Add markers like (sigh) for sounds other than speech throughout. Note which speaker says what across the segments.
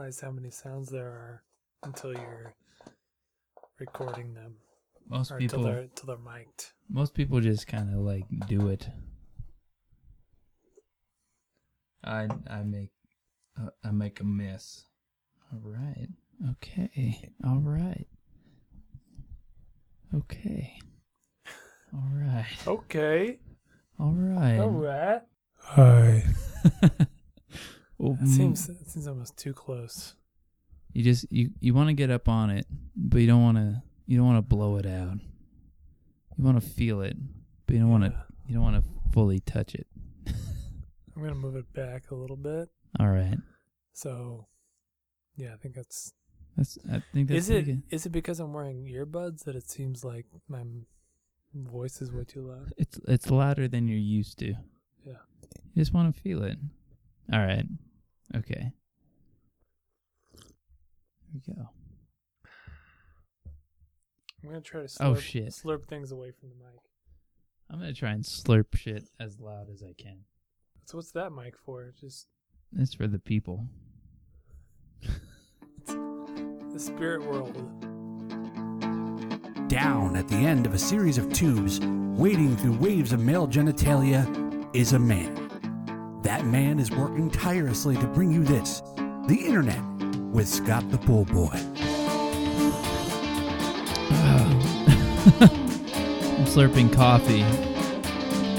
Speaker 1: realize how many sounds there are until you're recording them,
Speaker 2: Most
Speaker 1: or
Speaker 2: people,
Speaker 1: until they're until they're mic'd.
Speaker 2: most people just kind of like do it. I I make uh, I make a mess. All right. Okay. All right. (laughs) Okay. All right. (laughs)
Speaker 1: Okay,
Speaker 2: All right.
Speaker 1: all right. Hi.
Speaker 2: Well,
Speaker 1: That
Speaker 2: mm,
Speaker 1: seems that seems almost too close.
Speaker 2: you just you you want to get up on it, but you don't want to you don't want to blow it out. You want to feel it, but you don't want to you don't want to fully touch it. (laughs)
Speaker 1: I'm gonna move it back a little bit.
Speaker 2: All right.
Speaker 1: So, yeah, I think that's.
Speaker 2: That's I think that's
Speaker 1: Is it
Speaker 2: pretty
Speaker 1: is it because I'm wearing earbuds that it seems like my voice is way too loud?
Speaker 2: It's it's louder than you're used to.
Speaker 1: Yeah.
Speaker 2: You just want to feel it. All right. Okay. Here we go.
Speaker 1: I'm gonna try to oh, slurp,
Speaker 2: Oh, shit.
Speaker 1: slurp things away from the mic.
Speaker 2: I'm gonna try and slurp shit as loud as I can.
Speaker 1: So what's that mic for? Just
Speaker 2: It's for the people. (laughs)
Speaker 1: the spirit world.
Speaker 3: Down at the end of a series of tubes, wading through waves of male genitalia, is a man. That man is working tirelessly to bring you this the internet with Scott the Pool Boy. (laughs)
Speaker 2: I'm slurping coffee.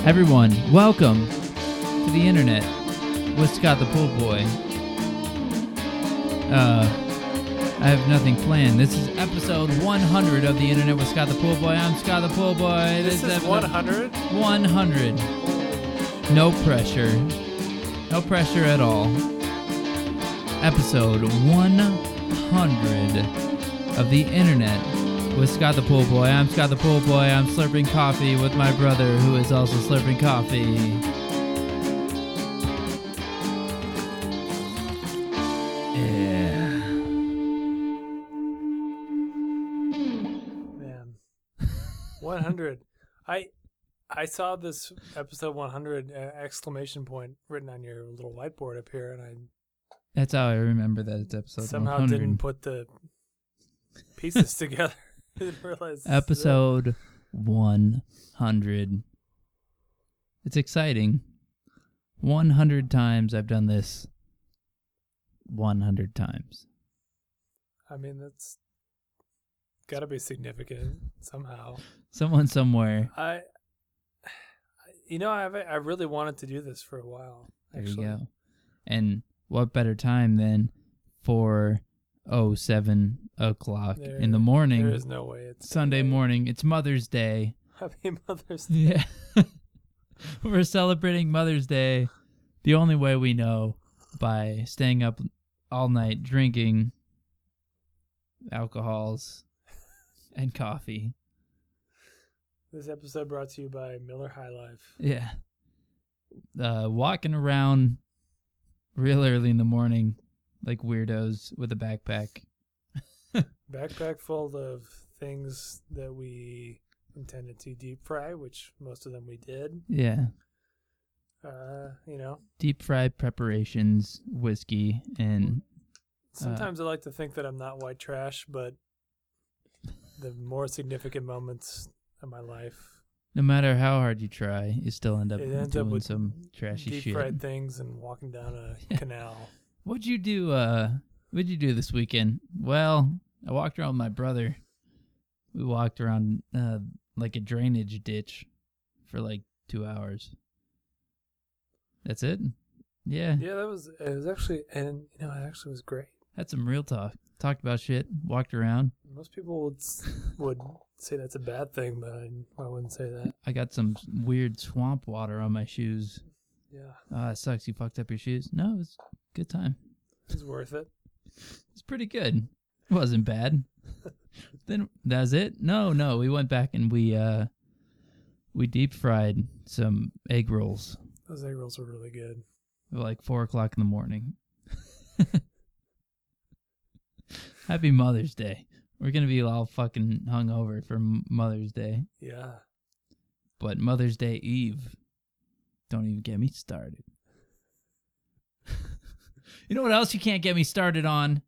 Speaker 2: Everyone, welcome to the internet with Scott the Pool Boy. Uh, I have nothing planned. This is episode 100 of the internet with Scott the Pool Boy. I'm Scott the Pool Boy.
Speaker 1: This is
Speaker 2: episode
Speaker 1: 100.
Speaker 2: 100. No pressure. No pressure at all. Episode 100 of the internet with Scott the Pool Boy. I'm Scott the Pool Boy. I'm slurping coffee with my brother who is also slurping coffee. Yeah.
Speaker 1: Man, 100. I I saw this episode 100 uh, exclamation point written on your little whiteboard up here, and I
Speaker 2: That's how I remember that it's episode
Speaker 1: somehow
Speaker 2: 100.
Speaker 1: didn't put the pieces (laughs) together. (laughs) didn't realize this is it.
Speaker 2: episode 100. It's exciting. 100 times I've done this. 100 times.
Speaker 1: I mean, that's got to be significant somehow.
Speaker 2: Someone somewhere.
Speaker 1: I- you know, I I really wanted to do this for a while.
Speaker 2: There
Speaker 1: Actually.
Speaker 2: you go. And what better time than for oh seven o'clock
Speaker 1: There-
Speaker 2: in the morning,
Speaker 1: There is no way it's
Speaker 2: Sunday morning. It's Mother's Day. (laughs)
Speaker 1: Happy Mother's Day.
Speaker 2: Yeah. (laughs) We're celebrating Mother's Day the only way we know by staying up all night drinking alcohols and coffee.
Speaker 1: This episode brought to you by Miller High Life.
Speaker 2: Yeah. Uh, walking around real early in the morning like weirdos with a backpack. (laughs)
Speaker 1: Backpack full of things that we intended to deep fry, which most of them we did.
Speaker 2: Yeah.
Speaker 1: Uh, you know,
Speaker 2: Deep fried preparations, whiskey, and
Speaker 1: sometimes I like to think that I'm not white trash, but the more significant moments of my life,
Speaker 2: no matter how hard you try, you still end up doing
Speaker 1: up with
Speaker 2: some trashy
Speaker 1: deep
Speaker 2: shit.
Speaker 1: fried things and walking down a (laughs)
Speaker 2: Yeah.
Speaker 1: canal.
Speaker 2: What'd you do? Uh, what'd you do this weekend? Well, I walked around with my brother. We walked around uh, like a drainage ditch for like two hours. That's it. Yeah,
Speaker 1: Yeah, that was it. Was actually, and you know, it actually was great.
Speaker 2: had some real talk. Talked about shit. Walked around.
Speaker 1: Most people would would say that's a bad thing, but I, I wouldn't say that.
Speaker 2: I got some weird swamp water on my shoes.
Speaker 1: Yeah,
Speaker 2: Oh, it sucks. You fucked up your shoes. No, it was a good time.
Speaker 1: it's worth it.
Speaker 2: It's pretty good. It wasn't bad. (laughs) then that's it. No, no, we went back and we uh we deep fried some egg rolls
Speaker 1: Those egg rolls were really good.
Speaker 2: like four o'clock in the morning. (laughs) Happy Mother's Day. We're gonna be all fucking hungover for Mother's Day,
Speaker 1: Yeah.
Speaker 2: but Mother's Day Eve, don't even get me started. (laughs) you know what else you can't get me started on?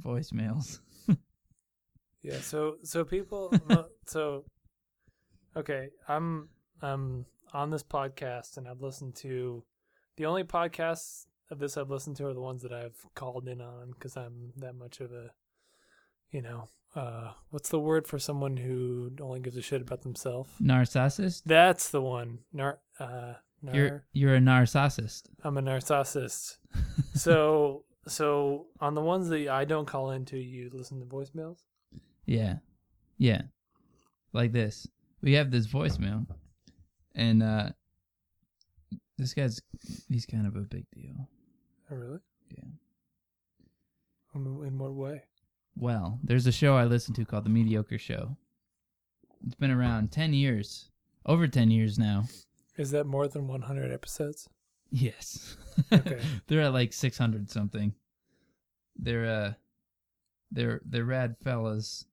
Speaker 2: Voicemails. (laughs)
Speaker 1: Yeah, so so people (laughs) so okay, I'm I'm on this podcast and I've listened to the only podcasts of this I've listened to are the ones that I've called in on cuz I'm that much of a you know, uh what's the word for someone who only gives a shit about themselves?
Speaker 2: Narcissist?
Speaker 1: That's the one. Nar uh nar-
Speaker 2: You're you're a narcissist.
Speaker 1: I'm a narcissist. (laughs) so so on the ones that I don't call into, you listen to voicemails?
Speaker 2: Yeah. Yeah. Like this. We have this voicemail and uh this guy's he's kind of a big deal.
Speaker 1: Oh, really?
Speaker 2: Yeah.
Speaker 1: In what way?
Speaker 2: Well, there's a show I listen to called The Mediocre Show. It's been around 10 years. Over 10 years now.
Speaker 1: Is that more than 100 episodes?
Speaker 2: Yes.
Speaker 1: Okay. (laughs)
Speaker 2: they're at like 600 something. They're uh they're they're rad fellas.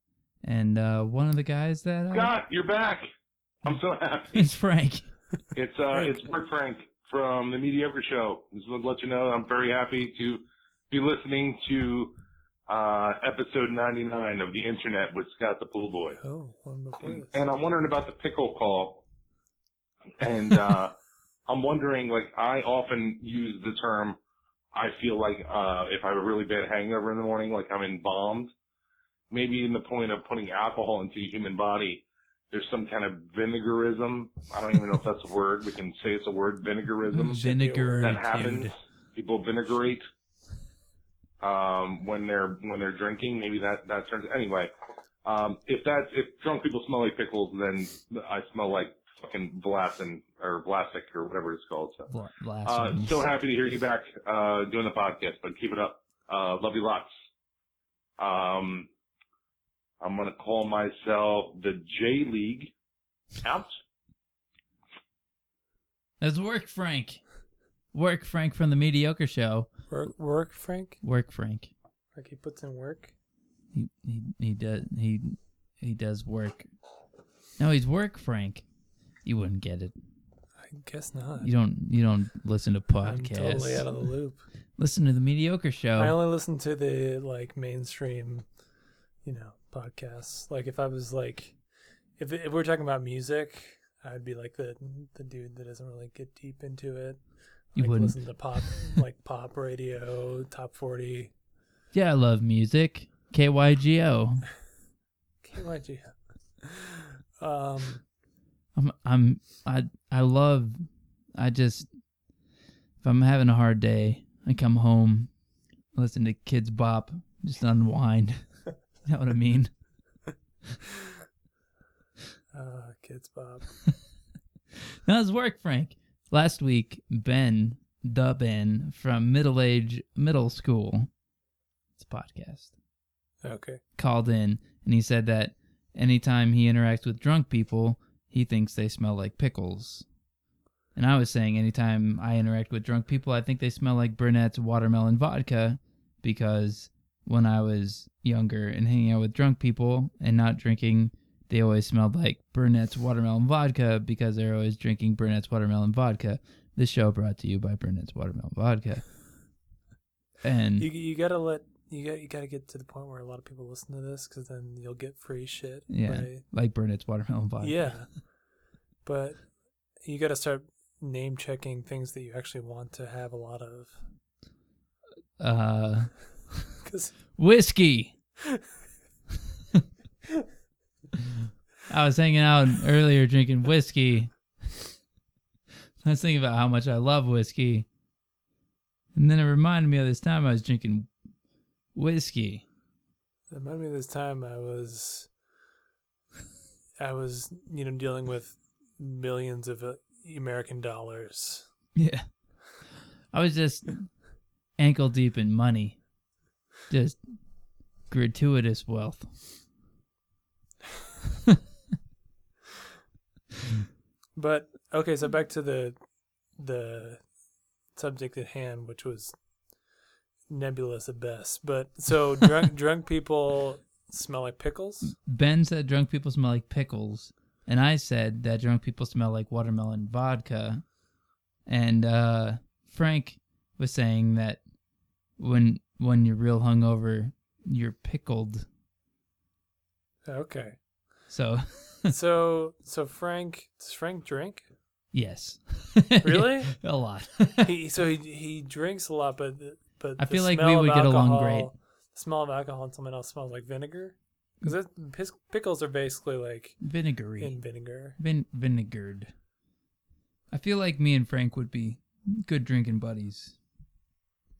Speaker 2: And uh one of the guys that uh,
Speaker 4: Scott, you're back. I'm so happy. (laughs)
Speaker 2: it's Frank. (laughs)
Speaker 4: It's uh, it's Mark Frank from the Mediocre Show. Just want to let you know I'm very happy to be listening to uh, episode 99 of the Internet with Scott the Pool Boy.
Speaker 1: Oh.
Speaker 4: And I'm wondering about the pickle call. And (laughs) uh, I'm wondering, like, I often use the term. I feel like uh, if I have a really bad hangover in the morning, like I'm embalmed. Maybe in the point of putting alcohol into the human body, there's some kind of vinegarism. I don't even know if that's a word. We can say it's a word, vinegarism
Speaker 2: Vinegar.
Speaker 4: that happens. People vinegarate um, when they're when they're drinking. Maybe that that turns. Anyway, um, if that's if drunk people smell like pickles, then I smell like fucking Vlasin or Vlasic or whatever it's called. So,
Speaker 2: Bla-
Speaker 4: uh, so happy to hear you back uh, doing the podcast, but keep it up. Uh, love you lots. Um, I'm gonna call myself the J League. Out.
Speaker 2: That's work, Frank. Work, Frank from the Mediocre Show.
Speaker 1: Work, work, Frank?
Speaker 2: Work, Frank.
Speaker 1: Like he puts in work?
Speaker 2: He he he does he he does work. No, he's work, Frank. You wouldn't get it.
Speaker 1: I guess not.
Speaker 2: You don't you don't listen to
Speaker 1: I'm
Speaker 2: podcasts.
Speaker 1: totally out of the loop.
Speaker 2: Listen to the Mediocre Show.
Speaker 1: I only listen to the like mainstream, you know, podcasts. Like if I was like, if if we're talking about music, I'd be like the the dude that doesn't really get deep into it.
Speaker 2: You
Speaker 1: like
Speaker 2: wouldn't.
Speaker 1: listen to pop, like pop radio, top forty.
Speaker 2: yeah, I love music. KYGO.
Speaker 1: KYG. Um,
Speaker 2: I'm I'm I I love I just if I'm having a hard day, I come home, listen to Kidz Bop, just unwind. (laughs) you know what I mean?
Speaker 1: uh, Kids Bob. (laughs)
Speaker 2: Now it's work, Frank. Last week, Ben, the Ben from Middle Age Middle School, it's a podcast,
Speaker 1: Okay.
Speaker 2: called in and he said that anytime he interacts with drunk people, he thinks they smell like pickles. And I was saying anytime I interact with drunk people, I think they smell like Burnett's watermelon vodka because when I was younger and hanging out with drunk people and not drinking, they always smelled like Burnett's watermelon vodka because they're always drinking Burnett's watermelon vodka. This show brought to you by Burnett's watermelon vodka. (laughs) And
Speaker 1: You you gotta let you got you gotta get to the point where a lot of people listen to this because then you'll get free shit.
Speaker 2: yeah, like Burnett's watermelon vodka.
Speaker 1: Yeah. (laughs) But you got to start name checking things that you actually want to have a lot of.
Speaker 2: Uh, (laughs)
Speaker 1: Because
Speaker 2: whiskey. I was hanging out earlier drinking whiskey. I was thinking about how much I love whiskey. And then it reminded me of this time I was drinking whiskey.
Speaker 1: it reminded me of this time I was, I was, you know, dealing with millions of uh, American dollars
Speaker 2: Yeah. I was just ankle deep in money. Just gratuitous wealth. (laughs)
Speaker 1: But okay, so back to the the subject at hand, which was nebulous at best. But so (laughs) drunk drunk people smell like pickles.
Speaker 2: Ben said drunk people smell like pickles, and I said that drunk people smell like watermelon vodka. And uh, Frank was saying that when when you're real hungover, you're pickled.
Speaker 1: Okay.
Speaker 2: So (laughs)
Speaker 1: So so Frank does Frank drink?
Speaker 2: yes, (laughs)
Speaker 1: Really?
Speaker 2: a lot.
Speaker 1: He (laughs) so he he drinks a lot, but the- but
Speaker 2: I feel like we would get along great.
Speaker 1: The smell of alcohol and someone else smells like vinegar. Because pickles are basically like
Speaker 2: Vinegary.
Speaker 1: in vinegar.
Speaker 2: Vin- vinegared. I feel like me and Frank would be good drinking buddies.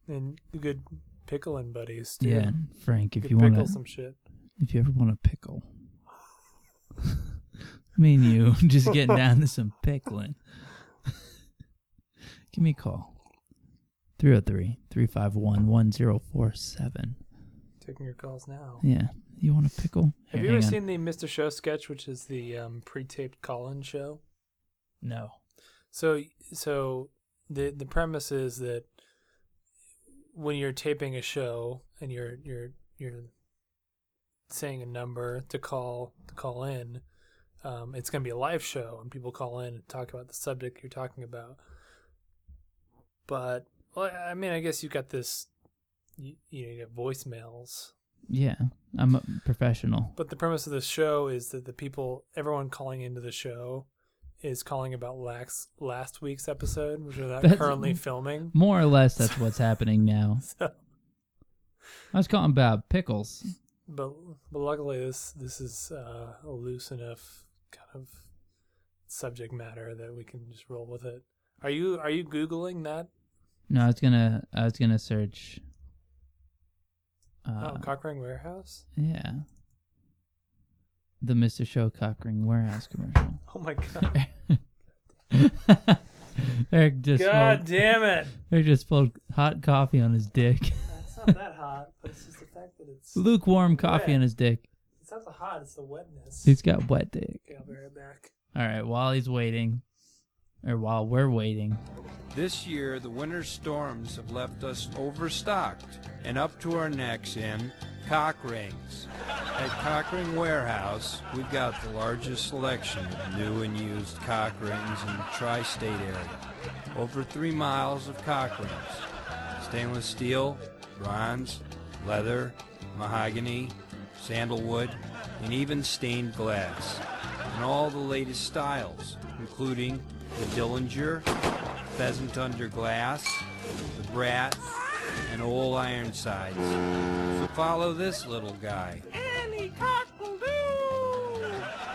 Speaker 1: And good pickling buddies too.
Speaker 2: Yeah, Frank, if you
Speaker 1: pickle
Speaker 2: want to,
Speaker 1: some shit.
Speaker 2: if you ever want to pickle, (laughs) me and you (laughs) just getting down to some pickling. (laughs) Give me a call. 303 351 1047.
Speaker 1: Taking your calls now.
Speaker 2: Yeah. You want a pickle?
Speaker 1: Have
Speaker 2: Here,
Speaker 1: you ever
Speaker 2: on.
Speaker 1: seen the Mr. Show sketch, which is the um, pre-taped call-in show?
Speaker 2: No.
Speaker 1: So, so the the premise is that when you're taping a show and you're you're you're saying a number to call to call in, um, it's going to be a live show and people call in and talk about the subject you're talking about. But well, I mean, I guess you've got this. You, you know, you have voicemails.
Speaker 2: Yeah. I'm a professional.
Speaker 1: But the premise of the show is that the people, everyone calling into the show, is calling about last last week's episode, which we're not currently filming.
Speaker 2: More or less, that's (laughs) what's happening now.
Speaker 1: So,
Speaker 2: I was calling about pickles.
Speaker 1: But but luckily this this is uh, a loose enough kind of subject matter that we can just roll with it. Are you are you googling that?
Speaker 2: No, I was gonna, I was gonna search. Uh,
Speaker 1: oh, Cockring Warehouse.
Speaker 2: Yeah. The Mr. Show Cockring Warehouse commercial. (laughs)
Speaker 1: Oh my god! (laughs)
Speaker 2: Eric just
Speaker 1: God
Speaker 2: spilled,
Speaker 1: damn it!
Speaker 2: Eric just spilled hot coffee on his dick.
Speaker 1: That's not that hot, but it's just the fact that it's
Speaker 2: Lukewarm coffee
Speaker 1: Wet.
Speaker 2: on his dick.
Speaker 1: it's not the hot, it's the wetness.
Speaker 2: He's got wet dick.
Speaker 1: Okay, I'll be right back.
Speaker 2: All right, while he's waiting, or while we're waiting,
Speaker 5: This year, the winter storms have left us overstocked and up to our necks in cock rings. At Cockring Warehouse, we've got the largest selection of new and used cock rings in the tri-state area. Over three miles of cock rings. Stainless steel, bronze, leather, mahogany, sandalwood, and even stained glass. And all the latest styles, including the Dillinger, pheasant under glass, the Brat, and old Ironsides. So follow this little guy.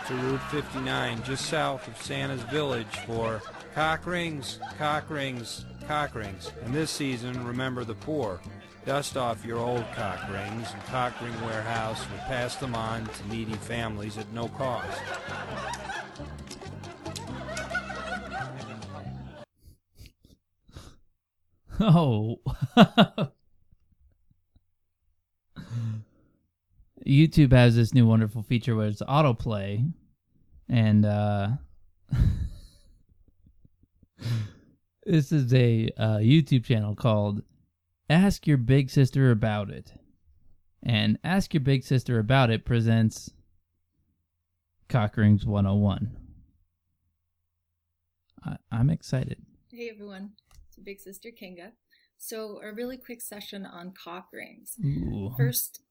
Speaker 5: To Route 59, just south of Santa's Village for cock rings, cock rings, cock rings. And this season, remember the poor. Dust off your old cock rings, and Cock Ring Warehouse will pass them on to needy families at no cost.
Speaker 2: oh, (laughs) YouTube has this new wonderful feature where it's autoplay, and uh, (laughs) this is a uh, YouTube channel called "Ask Your Big Sister About It," and "Ask Your Big Sister About It" presents Cockrings 101. I- I'm excited.
Speaker 6: Hey everyone, it's Big Sister Kinga. So, a really quick session on cock rings.
Speaker 2: Ooh.
Speaker 6: First,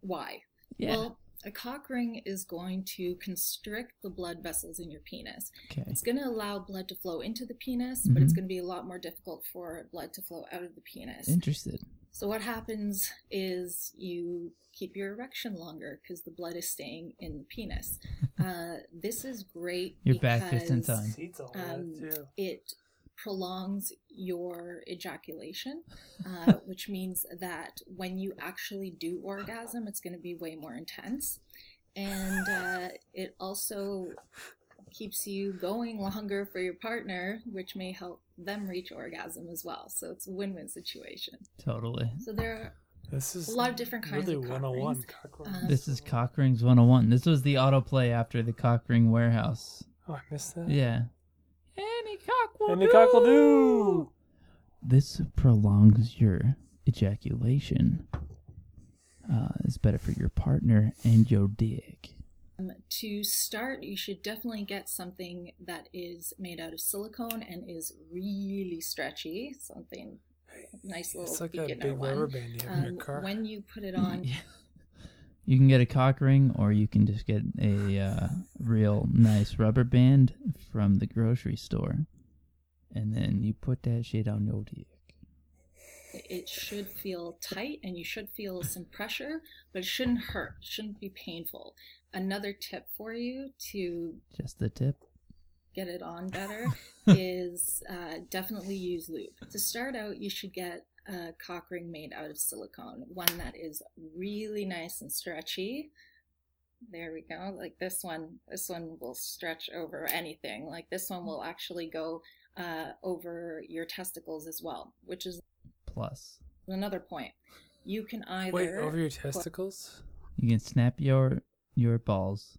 Speaker 6: why?
Speaker 2: yeah.
Speaker 6: Well, a cock ring is going to constrict the blood vessels in your penis.
Speaker 2: okay.
Speaker 6: It's going to allow blood to flow into the penis, but it's
Speaker 2: Mhm.
Speaker 6: going to be a lot more difficult for blood to flow out of the penis.
Speaker 2: Interested.
Speaker 6: So, what happens is you keep your erection longer because the blood is staying in the penis. (laughs) uh, this is great.
Speaker 2: You're back just in
Speaker 6: because-
Speaker 2: time.
Speaker 6: Um,
Speaker 1: wet too.
Speaker 6: it prolongs your ejaculation, uh, (laughs) which means that when you actually do orgasm, it's going to be way more intense. And uh, it also keeps you going longer for your partner, which may help them reach orgasm as well. So it's a win-win situation.
Speaker 2: Totally.
Speaker 6: So there are.
Speaker 1: This is
Speaker 6: a lot of different kinds
Speaker 1: really
Speaker 6: of cock
Speaker 1: 101
Speaker 6: rings.
Speaker 1: cock
Speaker 6: Uh,
Speaker 1: rings.
Speaker 2: This is Cock Rings 101. This was the autoplay after the Cock Ring Warehouse.
Speaker 1: oh, I missed that.
Speaker 2: Yeah. Any cock will
Speaker 1: Any
Speaker 2: do.
Speaker 1: cock will do.
Speaker 2: This prolongs your ejaculation. Uh, it's better for your partner and your dick.
Speaker 6: Um, to start, you should definitely get something that is made out of silicone and is really stretchy. Something nice little
Speaker 1: It's like a
Speaker 6: beginner
Speaker 1: big
Speaker 6: one.
Speaker 1: rubber band you have in your
Speaker 6: Um,
Speaker 1: car.
Speaker 6: when you put it (laughs) on,
Speaker 2: Yeah. You can get a cock ring, or you can just get a uh, real nice rubber band from the grocery store, and then you put that shit on your dick.
Speaker 6: it should feel tight and you should feel some pressure, but it shouldn't hurt. It shouldn't be painful. Another tip for you to
Speaker 2: Just the tip.
Speaker 6: get it on better (laughs) is uh, definitely use lube. To start out, you should get a cock ring made out of silicone, one that is really nice and stretchy. There we go. Like this one, this one will stretch over anything. Like this one will actually go uh, over your testicles as well, which is
Speaker 2: Plus,
Speaker 6: another point. You can either
Speaker 1: Wait, over your testicles?
Speaker 2: you can snap your your balls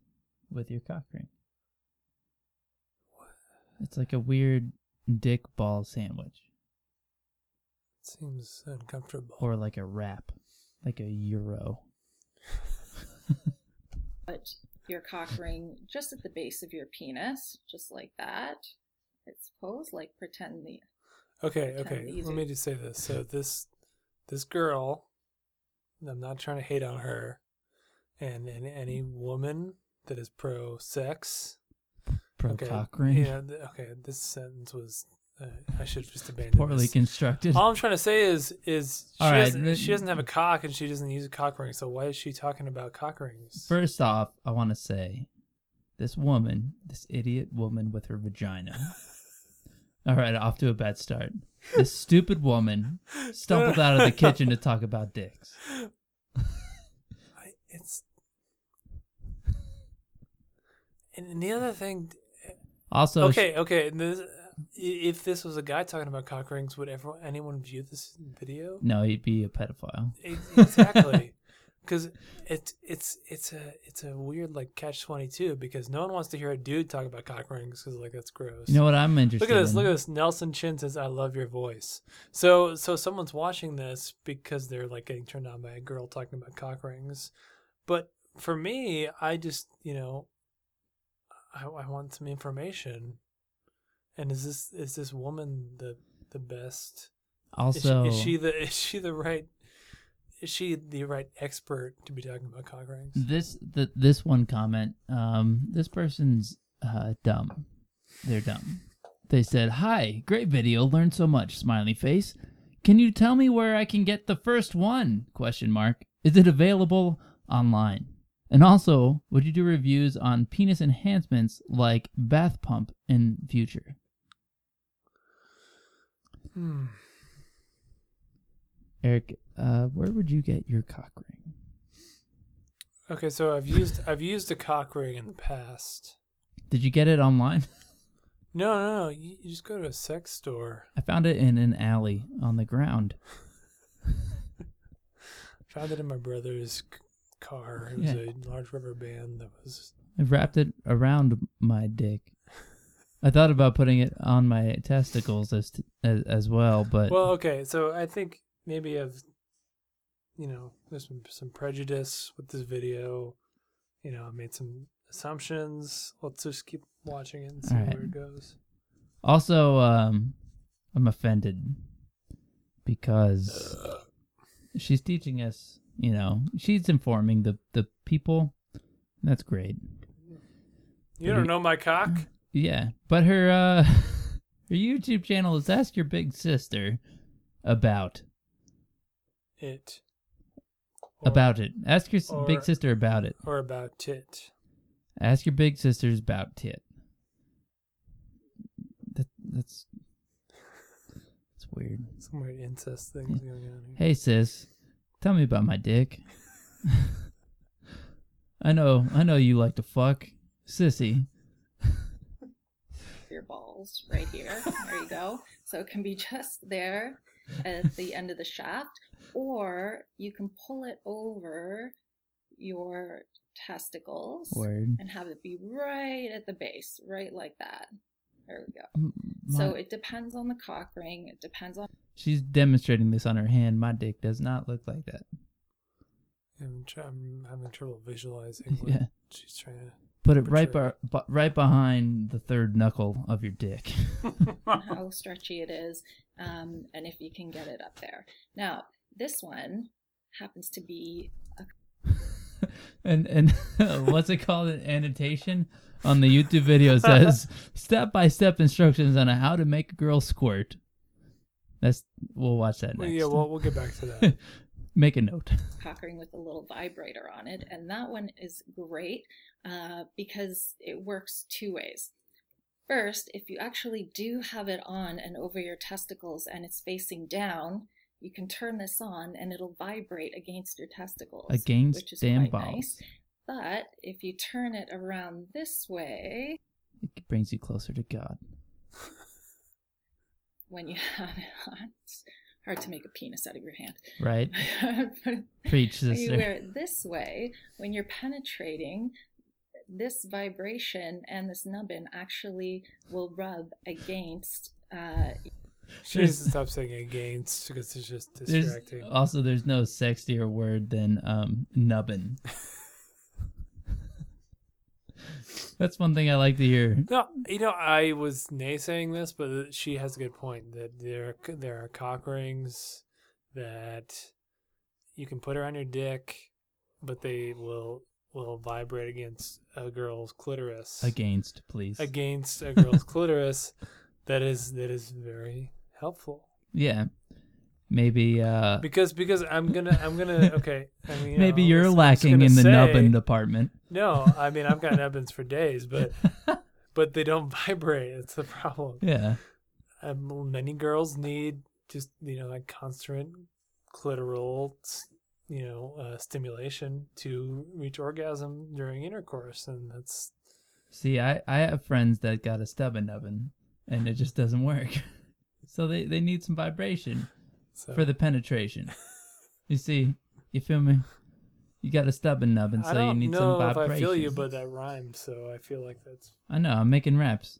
Speaker 2: with your cock ring. It's like a weird dick ball sandwich,
Speaker 1: Seems uncomfortable.
Speaker 2: or like a wrap, like a euro.
Speaker 6: put your cock ring just at the base of your penis, just like that. I suppose, like pretend the
Speaker 1: Okay,
Speaker 6: Kind of
Speaker 1: okay.
Speaker 6: easy.
Speaker 1: Let me just say this. So this this girl, I'm not trying to hate on her, and, and any woman that is pro sex.
Speaker 2: Pro
Speaker 1: okay,
Speaker 2: cock ring.
Speaker 1: Yeah. Okay. This sentence was. Uh, I should have just abandoned.
Speaker 2: Poorly
Speaker 1: this.
Speaker 2: constructed.
Speaker 1: All I'm trying to say is is she,
Speaker 2: All right,
Speaker 1: doesn't,
Speaker 2: then-
Speaker 1: she doesn't have a cock and she doesn't use a cock ring. So why is she talking about cock rings?
Speaker 2: First off, I want to say this woman, this idiot woman with her vagina. (laughs) All right, off to a bad start. This stupid woman stumbled out of the kitchen to talk about dicks. (laughs)
Speaker 1: I, it's. And, and the other thing,
Speaker 2: Also,
Speaker 1: okay, okay. This, if this was a guy talking about cock rings, would everyone, anyone view this video?
Speaker 2: no, he'd be a pedophile.
Speaker 1: Exactly, (laughs) because it's it's it's a it's a weird like catch twenty two because no one wants to hear a dude talk about cock rings because like that's gross.
Speaker 2: You know what I'm interested
Speaker 1: Look at this!
Speaker 2: in?
Speaker 1: Look at this! Nelson Chin says, "I love your voice." So, so someone's watching this because they're like getting turned on by a girl talking about cock rings. But for me, I just you know, I, I want some information. And is this is this woman the the best? Is she-
Speaker 2: Also,
Speaker 1: is she, the (laughs) is she the right? Is she the right expert to be talking about cock rings?
Speaker 2: this the, this one comment. Um, this person's uh, dumb. They're dumb. They said, "Hi, great video. Learned so much." Smiley face. Can you tell me where I can get the first one? Question mark. Is it available online? And also, would you do reviews on penis enhancements like bath pump in future?
Speaker 1: Hmm.
Speaker 2: Eric, uh, where would you get your cock ring?
Speaker 1: Okay, so I've used I've used a cock ring in the past.
Speaker 2: Did you get it online? (laughs)
Speaker 1: No, no, no. You, you just go to a sex store.
Speaker 2: I found it in an alley on the ground. (laughs)
Speaker 1: Found it in my brother's c- car. It was
Speaker 2: Yeah.
Speaker 1: a large rubber band that was.
Speaker 2: I wrapped it around my dick. I thought about putting it on my testicles as as, as well, but
Speaker 1: Well, okay, so I think maybe I've, you know, there's some, some prejudice with this video. You know, I made some assumptions. Let's just keep watching it and see
Speaker 2: Alright.
Speaker 1: where it goes.
Speaker 2: also um, I'm offended because she's teaching us. You know, she's informing the the people. That's great.
Speaker 1: You don't know my cock?
Speaker 2: Yeah, but her uh, (laughs) her YouTube channel is Ask Your Big Sister about
Speaker 1: It. Or-
Speaker 2: about it. Ask your
Speaker 1: or-
Speaker 2: big sister about it.
Speaker 1: Or about tit.
Speaker 2: Ask your big sisters about tit. That that's that's weird. (laughs)
Speaker 1: Some weird incest things going on here.
Speaker 2: Hey sis, tell me about my dick. (laughs) I know, I know you like to fuck, sissy.
Speaker 6: Balls right here. there you go. So it can be just there at the end of the shaft, or you can pull it over your testicles
Speaker 2: Word.
Speaker 6: and have it be right at the base, right like that. There we go.
Speaker 2: M-
Speaker 6: So it depends on the cock ring. It depends on
Speaker 2: she's demonstrating this on her hand. My dick does not look like that.
Speaker 1: I'm, try- I'm having trouble visualizing (laughs) what
Speaker 2: Yeah.
Speaker 1: she's trying to.
Speaker 2: Put it right,
Speaker 1: Portray.
Speaker 2: be- right behind the third knuckle of your dick. (laughs) (laughs)
Speaker 6: how stretchy it is, um, and if you can get it up there. Now, this one happens to be (laughs)
Speaker 2: and and what's it called? An annotation on the YouTube video says step by step instructions on how to make a girl squirt. That's we'll watch that next.
Speaker 1: yeah, we'll, we'll get back to that.
Speaker 2: Make a note.
Speaker 6: cock ring with a little vibrator on it, and that one is great uh, because it works two ways. First, if you actually do have it on and over your testicles and it's facing down, you can turn this on and it'll vibrate against your testicles.
Speaker 2: Against
Speaker 6: which is
Speaker 2: damn balls.
Speaker 6: nice. But if you turn it around this way,
Speaker 2: It brings you closer to God. (laughs)
Speaker 6: when you have it on, hard to make a penis out of your hand.
Speaker 2: Right? (laughs)
Speaker 6: But
Speaker 2: Preach,
Speaker 6: when you wear it this way, when you're penetrating, this vibration and this nubbin actually will rub against. Uh,
Speaker 1: She needs to stop saying against because it's just
Speaker 2: There's,
Speaker 1: distracting.
Speaker 2: also, there's no sexier word than um, nubbin. (laughs) That's one thing I like to hear.
Speaker 1: No, you know, I was naysaying this, but she has a good point that there there are cock rings that you can put around your dick, but they will will vibrate against a girl's clitoris.
Speaker 2: Against, please.
Speaker 1: against a girl's (laughs) clitoris. That is that is very helpful
Speaker 2: Yeah. Maybe uh
Speaker 1: because because I'm gonna I'm gonna okay. I mean, you (laughs)
Speaker 2: maybe
Speaker 1: know,
Speaker 2: you're lacking in the
Speaker 1: say-
Speaker 2: nubbin department.
Speaker 1: No, I mean I've got nubbins (laughs) for days, but (laughs) but they don't vibrate. It's the problem.
Speaker 2: Yeah.
Speaker 1: Um, many girls need just you know like constant clitoral you know uh, stimulation to reach orgasm during intercourse, and that's
Speaker 2: See, I I have friends that got a stubborn nubbin and it just doesn't work. So they they need some vibration
Speaker 1: so.
Speaker 2: for the penetration. You see, you feel me? You got a stubborn nubbin,
Speaker 1: I
Speaker 2: so you
Speaker 1: don't
Speaker 2: need
Speaker 1: know
Speaker 2: some
Speaker 1: if
Speaker 2: vibration.
Speaker 1: I feel you, but that rhymed, so I feel like that's.
Speaker 2: I know, I'm making raps.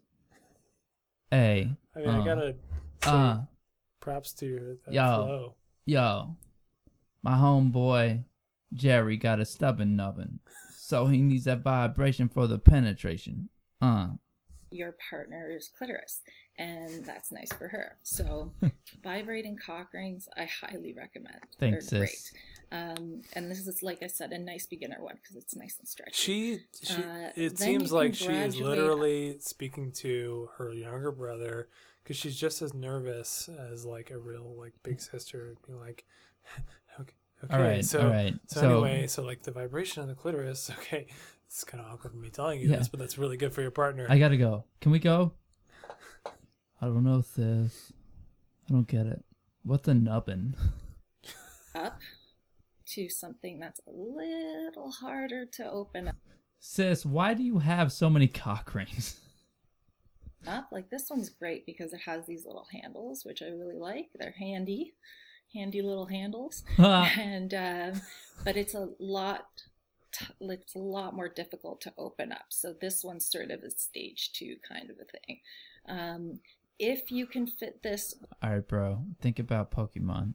Speaker 2: Hey.
Speaker 1: I mean,
Speaker 2: uh,
Speaker 1: I gotta say
Speaker 2: uh,
Speaker 1: props to your that
Speaker 2: Yo.
Speaker 1: flow.
Speaker 2: yo, my homeboy Jerry got a stubborn nubbin, so he needs that vibration for the penetration. Uh,
Speaker 6: your partner's clitoris, and that's nice for her. So, vibrating cock rings, I highly recommend.
Speaker 2: Thanks,
Speaker 6: They're
Speaker 2: sis.
Speaker 6: great. Um, and this is, like I said, a nice beginner one because it's nice and stretchy.
Speaker 1: She, she
Speaker 6: Uh,
Speaker 1: it seems like
Speaker 6: can
Speaker 1: she is
Speaker 6: graduate-
Speaker 1: literally speaking to her younger brother because she's just as nervous as like a real like big sister, being like, (laughs) okay, okay.
Speaker 2: all right,
Speaker 1: so,
Speaker 2: all right.
Speaker 1: so,
Speaker 2: So,
Speaker 1: anyway, so like the vibration of the clitoris. (laughs) Okay, it's kind of awkward for me telling you
Speaker 2: Yeah.
Speaker 1: this, but that's really good for your partner.
Speaker 2: I gotta go. Can we go? I don't know, sis. I don't get it. What's a nubbin? (laughs)
Speaker 6: Up to something that's a little harder to open up.
Speaker 2: Sis, why do you have so many cock rings? (laughs)
Speaker 6: up. Like this one's great because it has these little handles, which I really like. They're handy, handy little handles. (laughs) and um, but it's a lot it's a lot more difficult to open up so this one's sort of a stage two kind of a thing um, if you can fit this
Speaker 2: All right, bro. Think about Pokemon.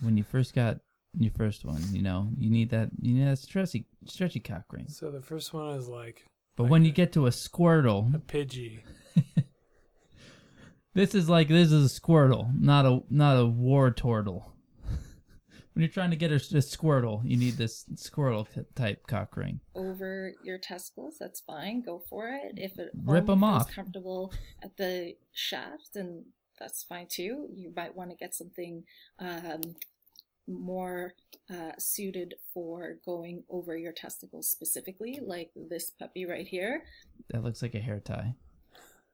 Speaker 2: When you first got your first one, you know, you need that, you need that stretchy, stretchy cock ring.
Speaker 1: so the first one is like
Speaker 2: But
Speaker 1: like
Speaker 2: when you get to a Squirtle, a
Speaker 1: Pidgey. (laughs)
Speaker 2: this is like this is a Squirtle, not a not a Wartortle. When you're trying to get a, a Squirtle, you need this Squirtle type cock ring.
Speaker 6: over your testicles that's fine go for it if it
Speaker 2: Rip
Speaker 6: only
Speaker 2: 'em
Speaker 6: feels
Speaker 2: off.
Speaker 6: comfortable at the shaft then that's fine too you might want to get something um, more uh, suited for going over your testicles specifically like this puppy right here
Speaker 2: That looks like a hair tie.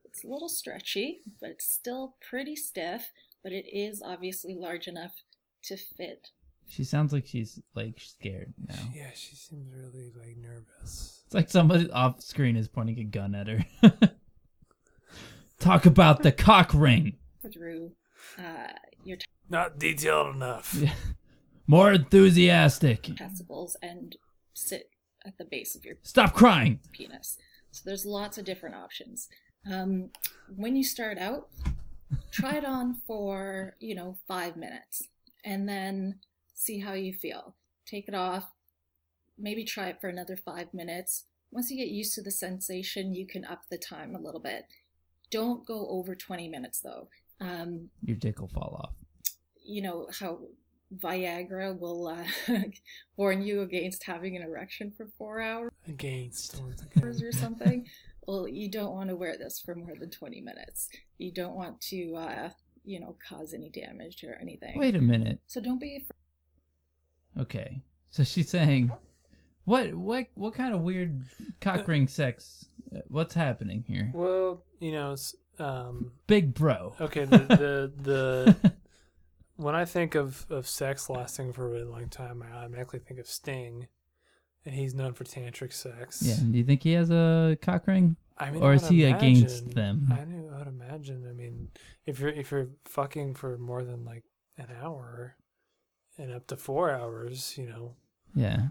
Speaker 6: It's a little stretchy, but it's still pretty stiff, but it is obviously large enough to fit.
Speaker 2: She sounds like she's like scared now.
Speaker 1: Yeah, she seems really like nervous.
Speaker 2: It's like somebody off screen is pointing a gun at her. (laughs) Talk about the cock ring.
Speaker 6: through uh, your
Speaker 1: Not detailed enough. (laughs)
Speaker 2: Yeah. More enthusiastic.
Speaker 6: testicles and sit at the base of your
Speaker 2: Stop crying.
Speaker 6: penis. So there's lots of different options. Um, when you start out, try it on for, you know, five minutes and then see how you feel. Take it off, maybe try it for another five minutes. Once you get used to the sensation, you can up the time a little bit. Don't go over 20 minutes though. Um,
Speaker 2: Your dick will fall off.
Speaker 6: you know how Viagra will uh, (laughs) warn you against having an erection for four hours
Speaker 1: Against. once again.
Speaker 6: or something. well, you don't want to wear this for more than 20 minutes. You don't want to, uh, you know, cause any damage or anything.
Speaker 2: Wait a minute.
Speaker 6: So don't be afraid.
Speaker 2: Okay. So she's saying, what, what, what kind of weird cock ring sex? What's happening here?
Speaker 1: Well, you know, um,
Speaker 2: Big bro.
Speaker 1: okay, the, the, (laughs) the, when I think of, of sex lasting for a really long time, I automatically think of Sting, and he's known for tantric sex.
Speaker 2: Yeah. Do you think he has a cock ring?
Speaker 1: I mean,
Speaker 2: Or is he against them?
Speaker 1: I would imagine. I mean, if you're if you're fucking for more than like an hour, and up to four hours, you know.
Speaker 2: Yeah.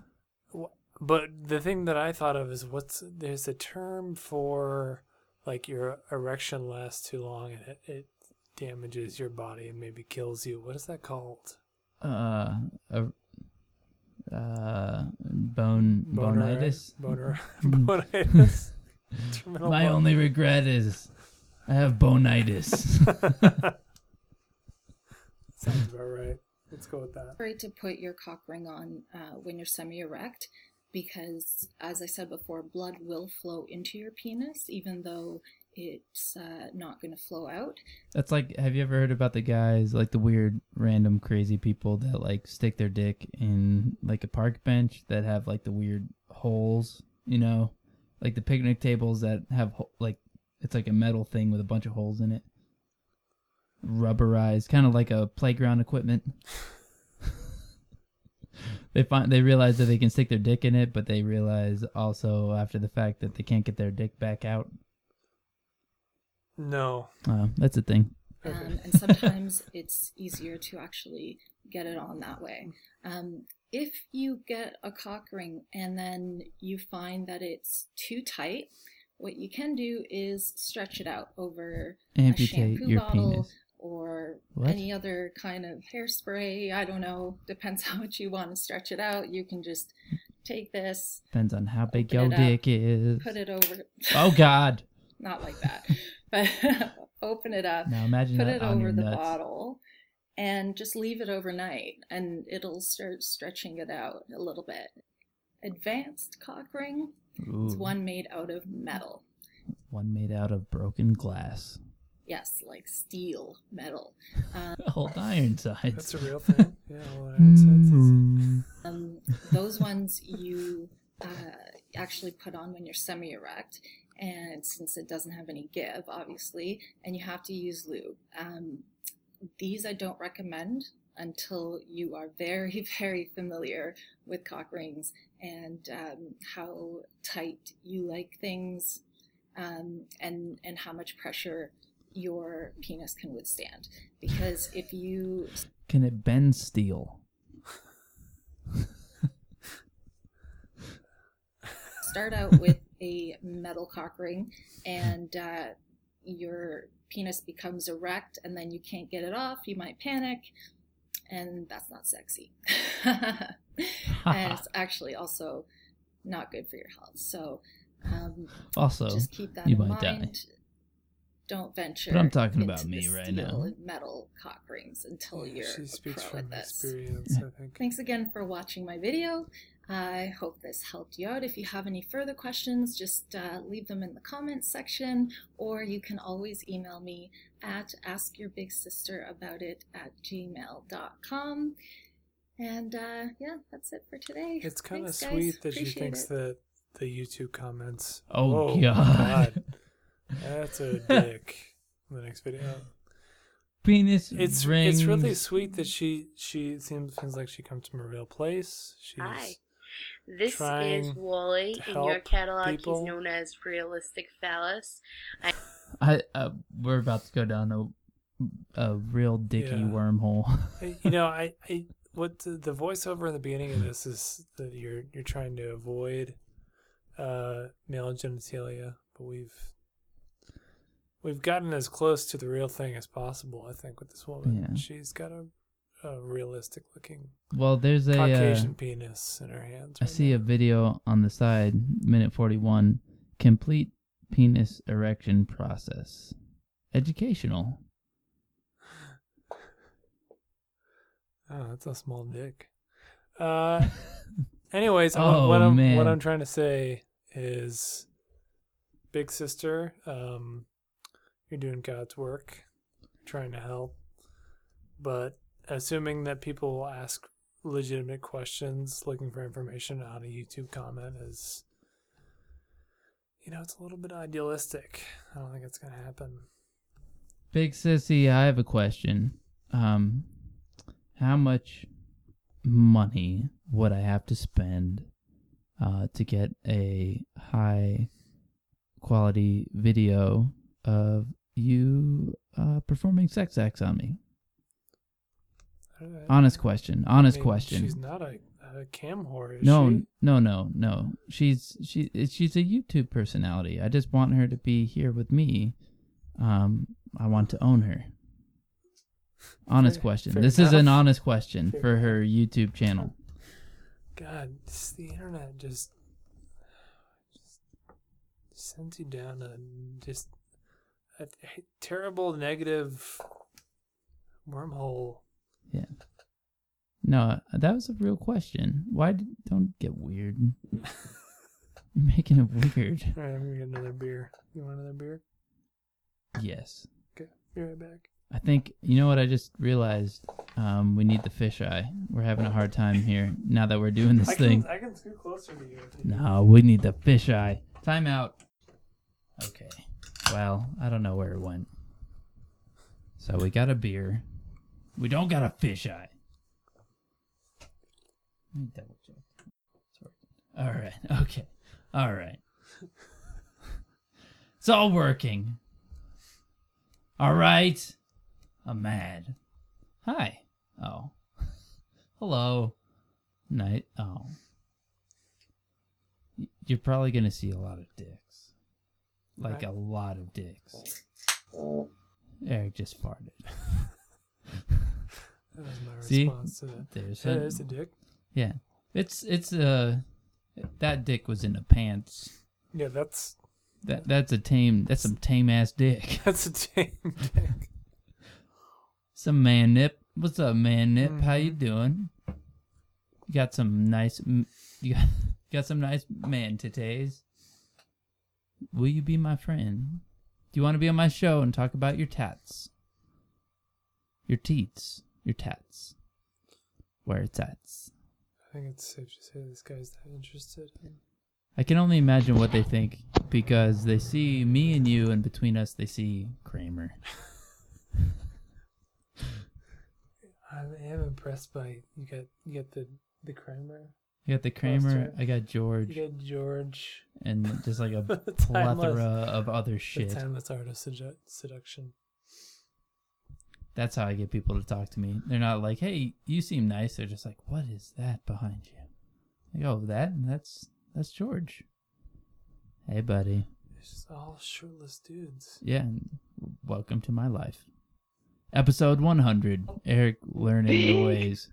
Speaker 1: But the thing that I thought of is what's there's a term for like your erection lasts too long and it, it damages your body and maybe kills you. What is that called?
Speaker 2: Uh, a, uh, bone, bonitis.
Speaker 1: Boner. (laughs) (laughs) Bonitis.
Speaker 2: My
Speaker 1: bone-
Speaker 2: only regret is I have bonitis. (laughs)
Speaker 1: Sounds about right. Let's go with that.
Speaker 6: Afraid to put your cock ring on uh, when you're semi erect because, as I said before, blood will flow into your penis even though it's uh, not going to flow out.
Speaker 2: That's like, have you ever heard about the guys, like the weird, random, crazy people that like stick their dick in like a park bench that have like the weird holes, you know, like the picnic tables that have like it's like a metal thing with a bunch of holes in it, rubberized, kind of like a playground equipment. (laughs) they find they realize that they can stick their dick in it, but they realize also after the fact that they can't get their dick back out.
Speaker 1: No.
Speaker 2: Uh, that's a thing.
Speaker 6: Um, and sometimes (laughs) it's easier to actually get it on that way. Um, if you get a cock ring and then you find that it's too tight, what you can do is stretch it out over a
Speaker 2: Amputate
Speaker 6: shampoo
Speaker 2: your
Speaker 6: bottle
Speaker 2: penis.
Speaker 6: Or
Speaker 2: What?
Speaker 6: any other kind of hairspray. I don't know. Depends (laughs) how much you want to stretch it out. You can just take this,
Speaker 2: Depends on how big your
Speaker 6: up,
Speaker 2: dick is.
Speaker 6: put it over. (laughs)
Speaker 2: Oh God!
Speaker 6: Not like that, (laughs) but open it up
Speaker 2: Now imagine
Speaker 6: put it over the
Speaker 2: nuts.
Speaker 6: bottle and just leave it overnight and it'll start stretching it out a little bit advanced cock ring it's one made out of metal
Speaker 2: one made out of broken glass.
Speaker 6: Yes like steel metal (laughs)
Speaker 2: Old iron sides.
Speaker 1: That's a real thing. Yeah, well, that's, that's,
Speaker 2: Mm.
Speaker 6: um, those ones you uh, actually put on when you're semi-erect and since it doesn't have any give obviously and you have to use lube um, these i don't recommend until you are very (laughs) very familiar with cock rings and um, how tight you like things um, and and how much pressure your penis can withstand because if you
Speaker 2: Can it bend steel?
Speaker 6: start out with a metal cock ring and uh, your penis becomes erect and then you can't get it off, you might panic, and that's not sexy. (laughs) and it's (laughs) actually also not good for your health. So um,
Speaker 2: also,
Speaker 6: just keep that
Speaker 2: you
Speaker 6: in
Speaker 2: might die.
Speaker 6: Mind. Don't venture.
Speaker 2: But I'm talking about me right now.
Speaker 6: metal cock rings until you're
Speaker 1: she
Speaker 6: a
Speaker 1: speaks
Speaker 6: pro
Speaker 1: from
Speaker 6: at this.
Speaker 1: experience, I think.
Speaker 6: Thanks again for watching my video. I hope this helped you out. If you have any further questions, just uh, leave them in the comments section, or you can always email me at askyourBigSisterAboutIt at gmail.com. And uh, yeah, that's it for today.
Speaker 1: It's kind of
Speaker 6: Thanks, guys.
Speaker 1: sweet that she thinks
Speaker 6: it.
Speaker 1: that the YouTube comments.
Speaker 2: Oh,
Speaker 1: Whoa,
Speaker 2: God. (laughs)
Speaker 1: That's a dick. In the next video.
Speaker 2: penis
Speaker 1: It's
Speaker 2: rings.
Speaker 1: it's really sweet that she she seems seems like she comes from a real place. She's
Speaker 7: Hi. This is Wally.
Speaker 1: to
Speaker 7: In your catalog,
Speaker 1: people.
Speaker 7: he's known as Realistic Phallus.
Speaker 2: I uh, we're about to go down a a real dicky
Speaker 1: Yeah.
Speaker 2: wormhole.
Speaker 1: You know, I, I what the, the voiceover in the beginning of this is that you're you're trying to avoid uh, male genitalia, but we've we've gotten as close to the real thing as possible. I think with this woman,
Speaker 2: Yeah.
Speaker 1: she's got a, a realistic looking
Speaker 2: well, there's a uh,
Speaker 1: Caucasian penis in her hands.
Speaker 2: I
Speaker 1: right
Speaker 2: see a video on the side, minute 41, complete penis erection process. Educational. (laughs)
Speaker 1: Oh, that's a small dick. Uh, (laughs) anyways, what-
Speaker 2: Oh,
Speaker 1: what I'm
Speaker 2: man.
Speaker 1: what I'm trying to say is, big sister, um, you're doing God's work, trying to help, but assuming that people will ask legitimate questions, looking for information on a YouTube comment is, you know, it's a little bit idealistic. I don't think it's gonna happen.
Speaker 2: Big sissy, I have a question. Um, how much money would I have to spend uh, to get a high quality video of you uh, performing sex acts on me?
Speaker 1: I- I-
Speaker 2: Honest question.
Speaker 1: I
Speaker 2: Honest
Speaker 1: mean,
Speaker 2: question.
Speaker 1: She's not a, a cam whore, is
Speaker 2: no,
Speaker 1: she?
Speaker 2: no, no, no. She's she she's a YouTube personality. I just want her to be here with me. Um, I want to own her. Honest
Speaker 1: Fair-
Speaker 2: question.
Speaker 1: fair
Speaker 2: This is an honest question
Speaker 1: Fair
Speaker 2: for her YouTube channel.
Speaker 1: God, the internet just, just sends you down a just a terrible negative wormhole.
Speaker 2: Yeah. No, that was a real question. Why did, don't get weird? (laughs) You're making it weird.
Speaker 1: All right, I'm gonna get another beer. You want another beer?
Speaker 2: Yes.
Speaker 1: Okay, be right back.
Speaker 2: I think you know what I just realized. Um, we need the fisheye. We're having a hard time here now that we're doing this
Speaker 1: I
Speaker 2: thing.
Speaker 1: can I can scoot closer to you. You
Speaker 2: No, we need the fisheye. Time out. Okay. Well, I don't know where it went. So we got a beer. We don't got a fisheye. Let me double check. All right. (laughs) Okay. All right. It's all working. All right. I'm mad. Hi. Oh. (laughs) Hello. Night. Oh. You're probably gonna see a lot of dicks, like
Speaker 1: Right.
Speaker 2: a lot of dicks. Eric just farted. (laughs)
Speaker 1: That was my
Speaker 2: See?
Speaker 1: response to that.
Speaker 2: There's
Speaker 1: Yeah,
Speaker 2: a,
Speaker 1: there's a dick.
Speaker 2: yeah. It's it's uh that dick was in the pants.
Speaker 1: Yeah, that's
Speaker 2: That that's a tame that's some tame ass dick. (laughs)
Speaker 1: that's a tame (laughs) dick.
Speaker 2: Some man nip. What's up, man nip? How
Speaker 1: Mm-hmm.
Speaker 2: you doing? You got some nice. m- You got, you got some nice man titties. Will you be my friend? Do you want to be on my show and talk about your tats? Your teats, your tats. Where it's at.
Speaker 1: I think it's safe to say this guy's that interested. In.
Speaker 2: I can only imagine what they think because they see me and you, and between us, they see Kramer. (laughs)
Speaker 1: I am impressed by you got you got the the Kramer,
Speaker 2: I got the Kramer,
Speaker 1: Poster.
Speaker 2: I got George,
Speaker 1: you got George,
Speaker 2: and just like a (laughs) plethora
Speaker 1: timeless,
Speaker 2: of other shit.
Speaker 1: the
Speaker 2: shit.
Speaker 1: timeless art of sedu- seduction.
Speaker 2: That's how I get people to talk to me. They're not like, "Hey, you seem nice." They're just like, "What is that behind you?" I go, oh, "That that's that's George." Hey, buddy.
Speaker 1: It's just all shirtless dudes.
Speaker 2: Yeah, and welcome to my life. Episode 100. Eric learning the ways.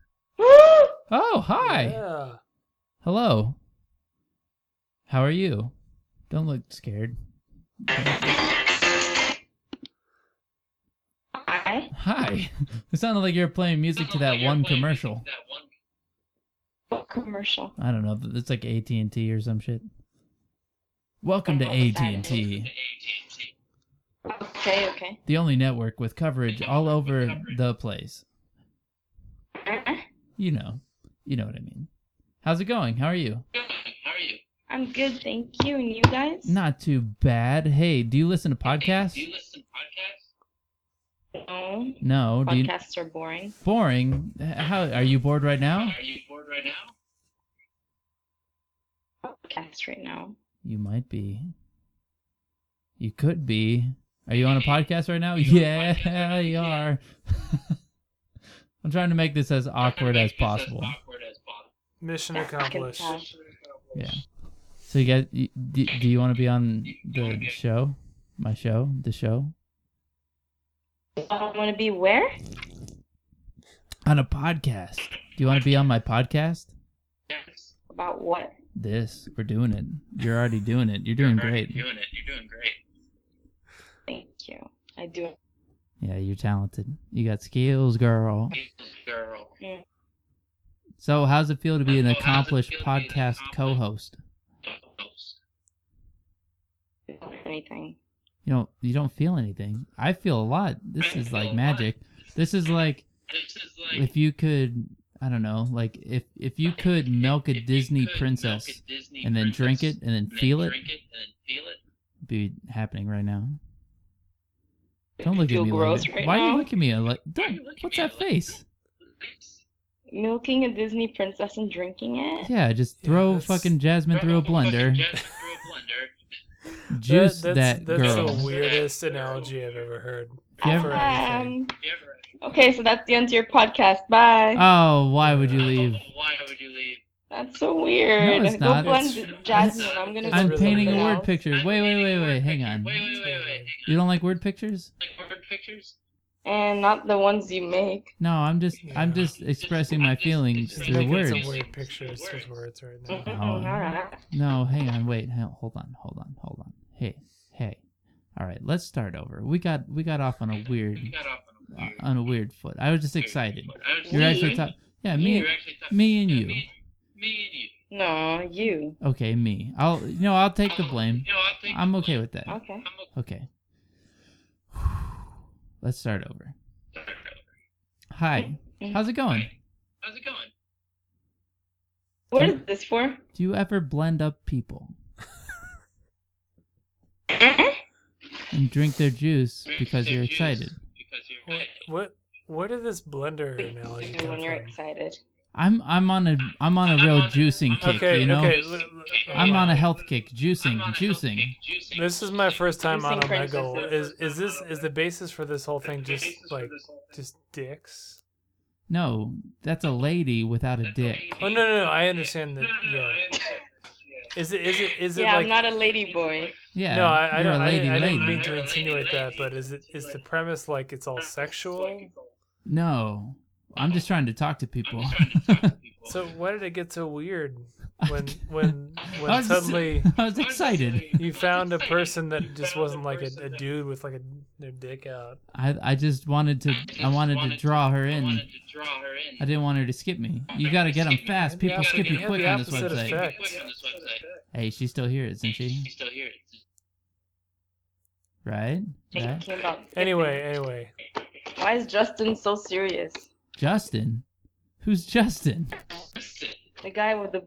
Speaker 2: Oh, hi.
Speaker 1: Yeah.
Speaker 2: Hello. How are you? Don't look scared.
Speaker 7: Hi.
Speaker 2: Hi. (laughs) It sounded like you were playing music to that one commercial.
Speaker 7: What commercial?
Speaker 2: I don't know. It's like AT and T or some shit. Welcome to AT and T,
Speaker 7: Okay, okay.
Speaker 2: the only network with coverage all over the place.
Speaker 7: Uh-uh.
Speaker 2: You know, you know what I mean. How's it going? How are you? How are you?
Speaker 7: I'm good, thank you. And you guys?
Speaker 2: Not too bad. Hey, do you listen to podcasts? Hey, do you listen to podcasts?
Speaker 7: No.
Speaker 2: No. Do you?
Speaker 7: Podcasts are boring.
Speaker 2: Boring. How are you bored right now?
Speaker 7: Are you bored right now. Podcast right now.
Speaker 2: You might be. You could be. Are you on a podcast right now? Yeah, (laughs) you are. (laughs) I'm trying to make this as awkward as possible.
Speaker 1: Mission accomplished.
Speaker 2: Yeah. So you guys, do, do you want to be on the show? My show, the show,
Speaker 7: I want to be where?
Speaker 2: on a podcast. Do you want to be on my podcast?
Speaker 7: About what?
Speaker 2: This, we're doing it. You're already doing it. You're doing great.
Speaker 7: Thank you. I do.
Speaker 2: Yeah, you're talented. You got skills, girl.
Speaker 7: Mm.
Speaker 2: So, how's it feel to be an accomplished podcast co-host?
Speaker 7: Anything.
Speaker 2: You don't you don't feel anything. I feel a lot. This is like magic. This is like if you could I don't know, like if if you could milk a Disney princess and then drink it and then feel it, be happening right now. Don't look at me like
Speaker 7: right
Speaker 2: Why are you looking at me like don't, what's that face?
Speaker 7: Milking a Disney princess and drinking it?
Speaker 2: Yeah, just throw
Speaker 1: that's-
Speaker 2: fucking Jasmine (laughs) through a blender. Juice
Speaker 1: That-
Speaker 2: that,
Speaker 1: that's, that's
Speaker 2: girl.
Speaker 1: the weirdest analogy I've ever heard.
Speaker 2: You ever-
Speaker 7: Um, okay, so that's the end of your podcast. Bye.
Speaker 2: Oh, why would you leave? Why would you leave?
Speaker 7: That's so weird.
Speaker 2: No, it's
Speaker 7: Go
Speaker 2: not.
Speaker 7: blend
Speaker 1: It's-
Speaker 7: Jasmine. I'm gonna.
Speaker 2: I'm painting a word
Speaker 7: else.
Speaker 2: picture. Wait, wait, wait, wait. Hang on. Wait, wait, wait, wait. You don't like word pictures? like word pictures?
Speaker 7: And not the ones you make.
Speaker 2: No, I'm just I'm just expressing my feelings
Speaker 1: Just
Speaker 2: through
Speaker 1: making
Speaker 2: words.
Speaker 1: some weird pictures with words right now.
Speaker 7: Mm-mm,
Speaker 2: Oh.
Speaker 7: Alright.
Speaker 2: No, hang on, wait, hang- hold on, hold on, hold on. Hey, hey. All right, let's start over. We got we got off on a weird uh, on a weird foot. I was just excited. You're actually
Speaker 7: Me?
Speaker 2: talking. Yeah, me, me and
Speaker 7: You.
Speaker 2: me and you.
Speaker 7: No, you.
Speaker 2: Okay, me. I'll you know I'll take the blame. I'm okay with that.
Speaker 7: Okay.
Speaker 2: Okay. Let's start over. Hi. How's it going? How's it going?
Speaker 7: What is this for?
Speaker 2: Do you ever blend up people
Speaker 7: Uh-uh.
Speaker 2: and drink their juice because you're excited?
Speaker 1: What, what where did this blender analogy come
Speaker 7: when you're
Speaker 1: from?
Speaker 7: excited.
Speaker 2: I'm I'm on a I'm on a real juicing kick,
Speaker 1: Okay,
Speaker 2: you know.
Speaker 1: okay. l- l-
Speaker 2: I'm on a health kick, juicing, juicing.
Speaker 1: This is my first time on
Speaker 7: Juicing
Speaker 1: Omegle. Is is this is the basis for this whole thing just like just dicks?
Speaker 2: No, that's a lady without a dick.
Speaker 1: Oh no no no! I understand that. Yeah. Is it is it is it
Speaker 7: Yeah,
Speaker 1: like?
Speaker 7: I'm not a lady boy.
Speaker 2: Yeah,
Speaker 1: no, I, I
Speaker 2: you're
Speaker 1: don't.
Speaker 2: a
Speaker 1: I,
Speaker 2: lady
Speaker 1: didn't- I didn't mean to insinuate that, but is it is the premise like it's all sexual?
Speaker 2: No, I'm just trying to talk to people.
Speaker 1: So why did it get so weird (laughs) when (laughs) when
Speaker 2: I
Speaker 1: when
Speaker 2: was just-
Speaker 1: suddenly (laughs)
Speaker 2: I was excited.
Speaker 1: you found a person that just wasn't like a, a dude with like a their dick out?
Speaker 2: I I just wanted to I wanted to draw her in. I didn't want her to skip me. You gotta get them fast. People
Speaker 1: opposite-
Speaker 2: skip you quick on this website.
Speaker 1: effect.
Speaker 2: Hey, she's still here, isn't she? She's still
Speaker 7: here. Right? Right?
Speaker 1: Anyway, anyway,
Speaker 7: Why is Justin so serious?
Speaker 2: Justin? Who's Justin?
Speaker 7: The guy with the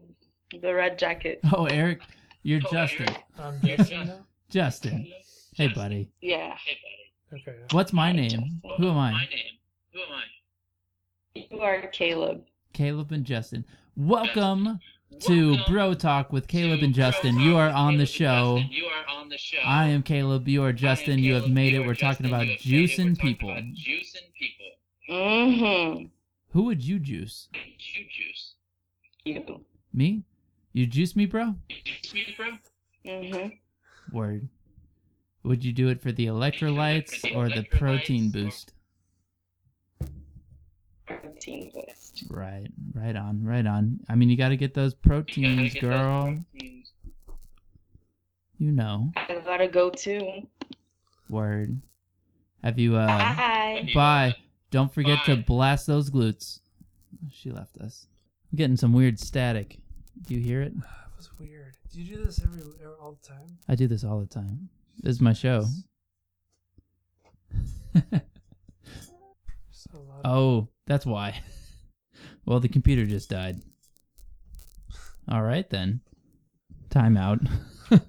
Speaker 7: the red jacket. (laughs)
Speaker 2: Oh, Eric, you're oh, Justin.
Speaker 1: I'm guessing (laughs) now.
Speaker 2: Justin. Hey, buddy.
Speaker 7: Yeah. Hey, buddy.
Speaker 1: Okay.
Speaker 2: What's my name? Who am I? My name. Who am I?
Speaker 7: You are Caleb.
Speaker 2: Caleb and Justin. Welcome to Bro Talk with Caleb and Justin. You are on the show. You are on the show. I am Caleb. You are Justin. You have made it. We're talking about juicing people. juicing people.
Speaker 7: Mm-hmm.
Speaker 2: Who would you juice?
Speaker 7: You. Juice. You.
Speaker 2: Me? You juice me, bro?
Speaker 7: Juice me, Mm-hmm.
Speaker 2: Word. Would you do it for the electrolytes or the protein boost?
Speaker 7: Protein boost.
Speaker 2: Right, right on, right on. I mean, you got to get those proteins, girl. You know.
Speaker 7: I gotta go too.
Speaker 2: Word. Have you, uh.
Speaker 7: Bye.
Speaker 2: Bye. Don't forget to blast those glutes. She left us. I'm getting some weird static. Do you hear it? (sighs)
Speaker 1: That was weird. Do you do this every every- all the time?
Speaker 2: I do this all the time. This is my show.
Speaker 1: So
Speaker 2: oh, that's why. (laughs) well, the computer just died. All right, then. Timeout. (laughs)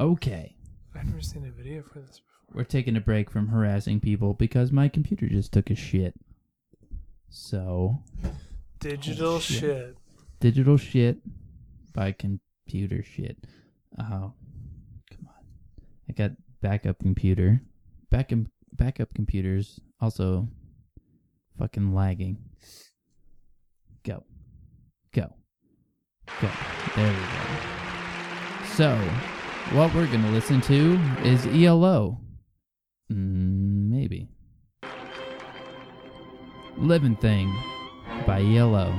Speaker 2: okay.
Speaker 1: I've never seen a video for this before.
Speaker 2: We're taking a break from harassing people because my computer just took a shit. So,
Speaker 1: Digital
Speaker 2: Oh, shit.
Speaker 1: shit.
Speaker 2: digital shit by computer shit. Oh, come on. I got
Speaker 8: backup computer. Back Backup backup computers also fucking lagging. Go. Go. Go. There we go. So, what we're going to listen to is ELO. Mm, maybe. Living Thing by ELO.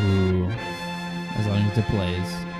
Speaker 8: Ooh. As long as it plays.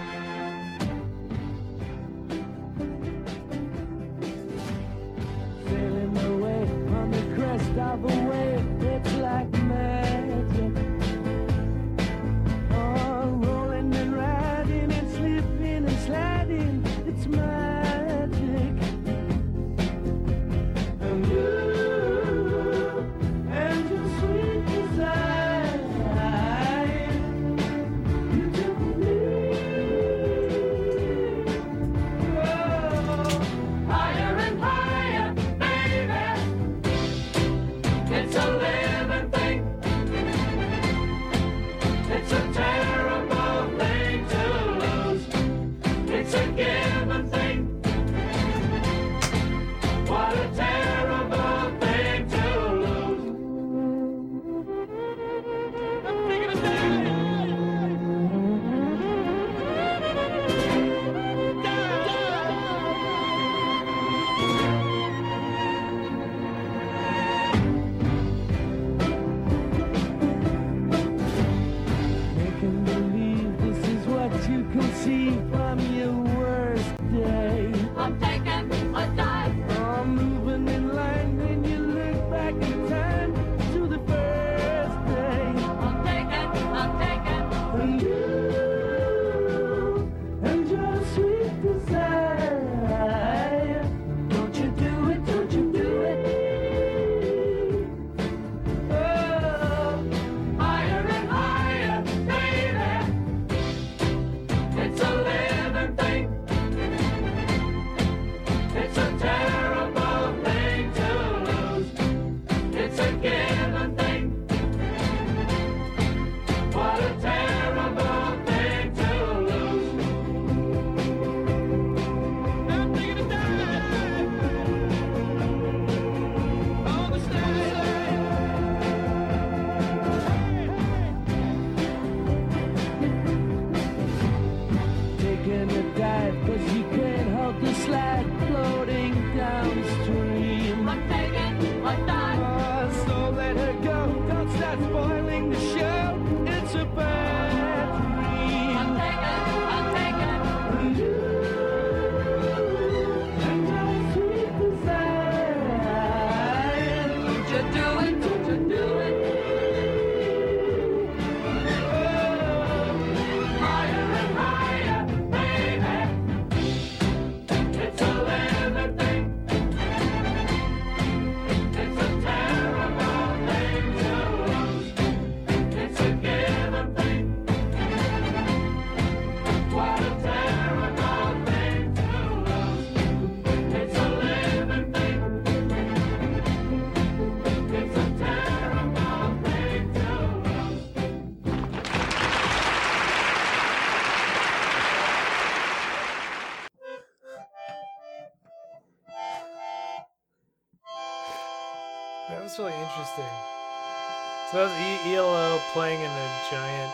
Speaker 1: Playing in a giant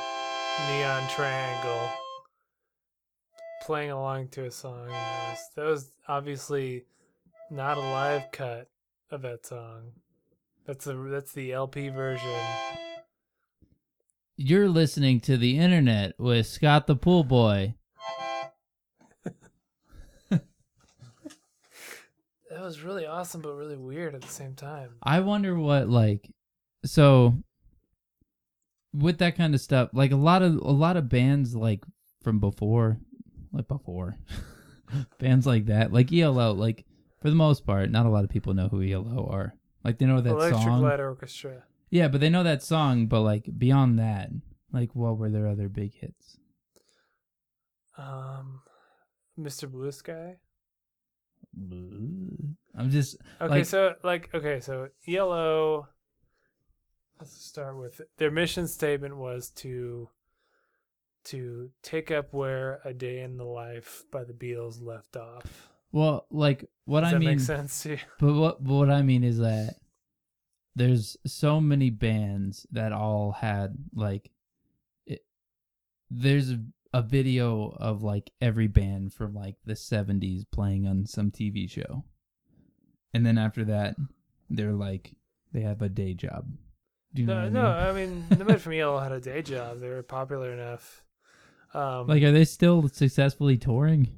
Speaker 1: neon triangle, playing along to a song. That was, that was obviously not a live cut of that song. That's the that's the LP version.
Speaker 8: You're listening to the internet with Scott the Pool Boy. (laughs)
Speaker 1: That was really awesome, but really weird at the same time.
Speaker 8: I wonder what like so with that kind of stuff, like a lot of a lot of bands like from before, like before (laughs) bands like that, like ELO, like for the most part, not a lot of people know who ELO are. Like they know that
Speaker 1: Electric
Speaker 8: song.
Speaker 1: Light Orchestra.
Speaker 8: Yeah, but they know that song, but like beyond that, like what were their other big hits?
Speaker 1: Um, Mr. Blue Sky.
Speaker 8: I'm just
Speaker 1: Okay,
Speaker 8: like
Speaker 1: so like okay, so ELO. Let's start with their mission statement was to to take up where "A Day in the Life" by the Beatles left off.
Speaker 2: Well, like what
Speaker 1: Does
Speaker 2: I mean,
Speaker 1: make sense to you?
Speaker 2: but what but what I mean is that there's so many bands that all had like it, there's a, a video of like every band from like the 70s playing on some TV show. And then after that, they're like they have a day job. Do you know
Speaker 1: No, no.
Speaker 2: I
Speaker 1: I mean, the Men from ELO had a day job. They were popular enough. Um.
Speaker 2: Like are they still successfully touring?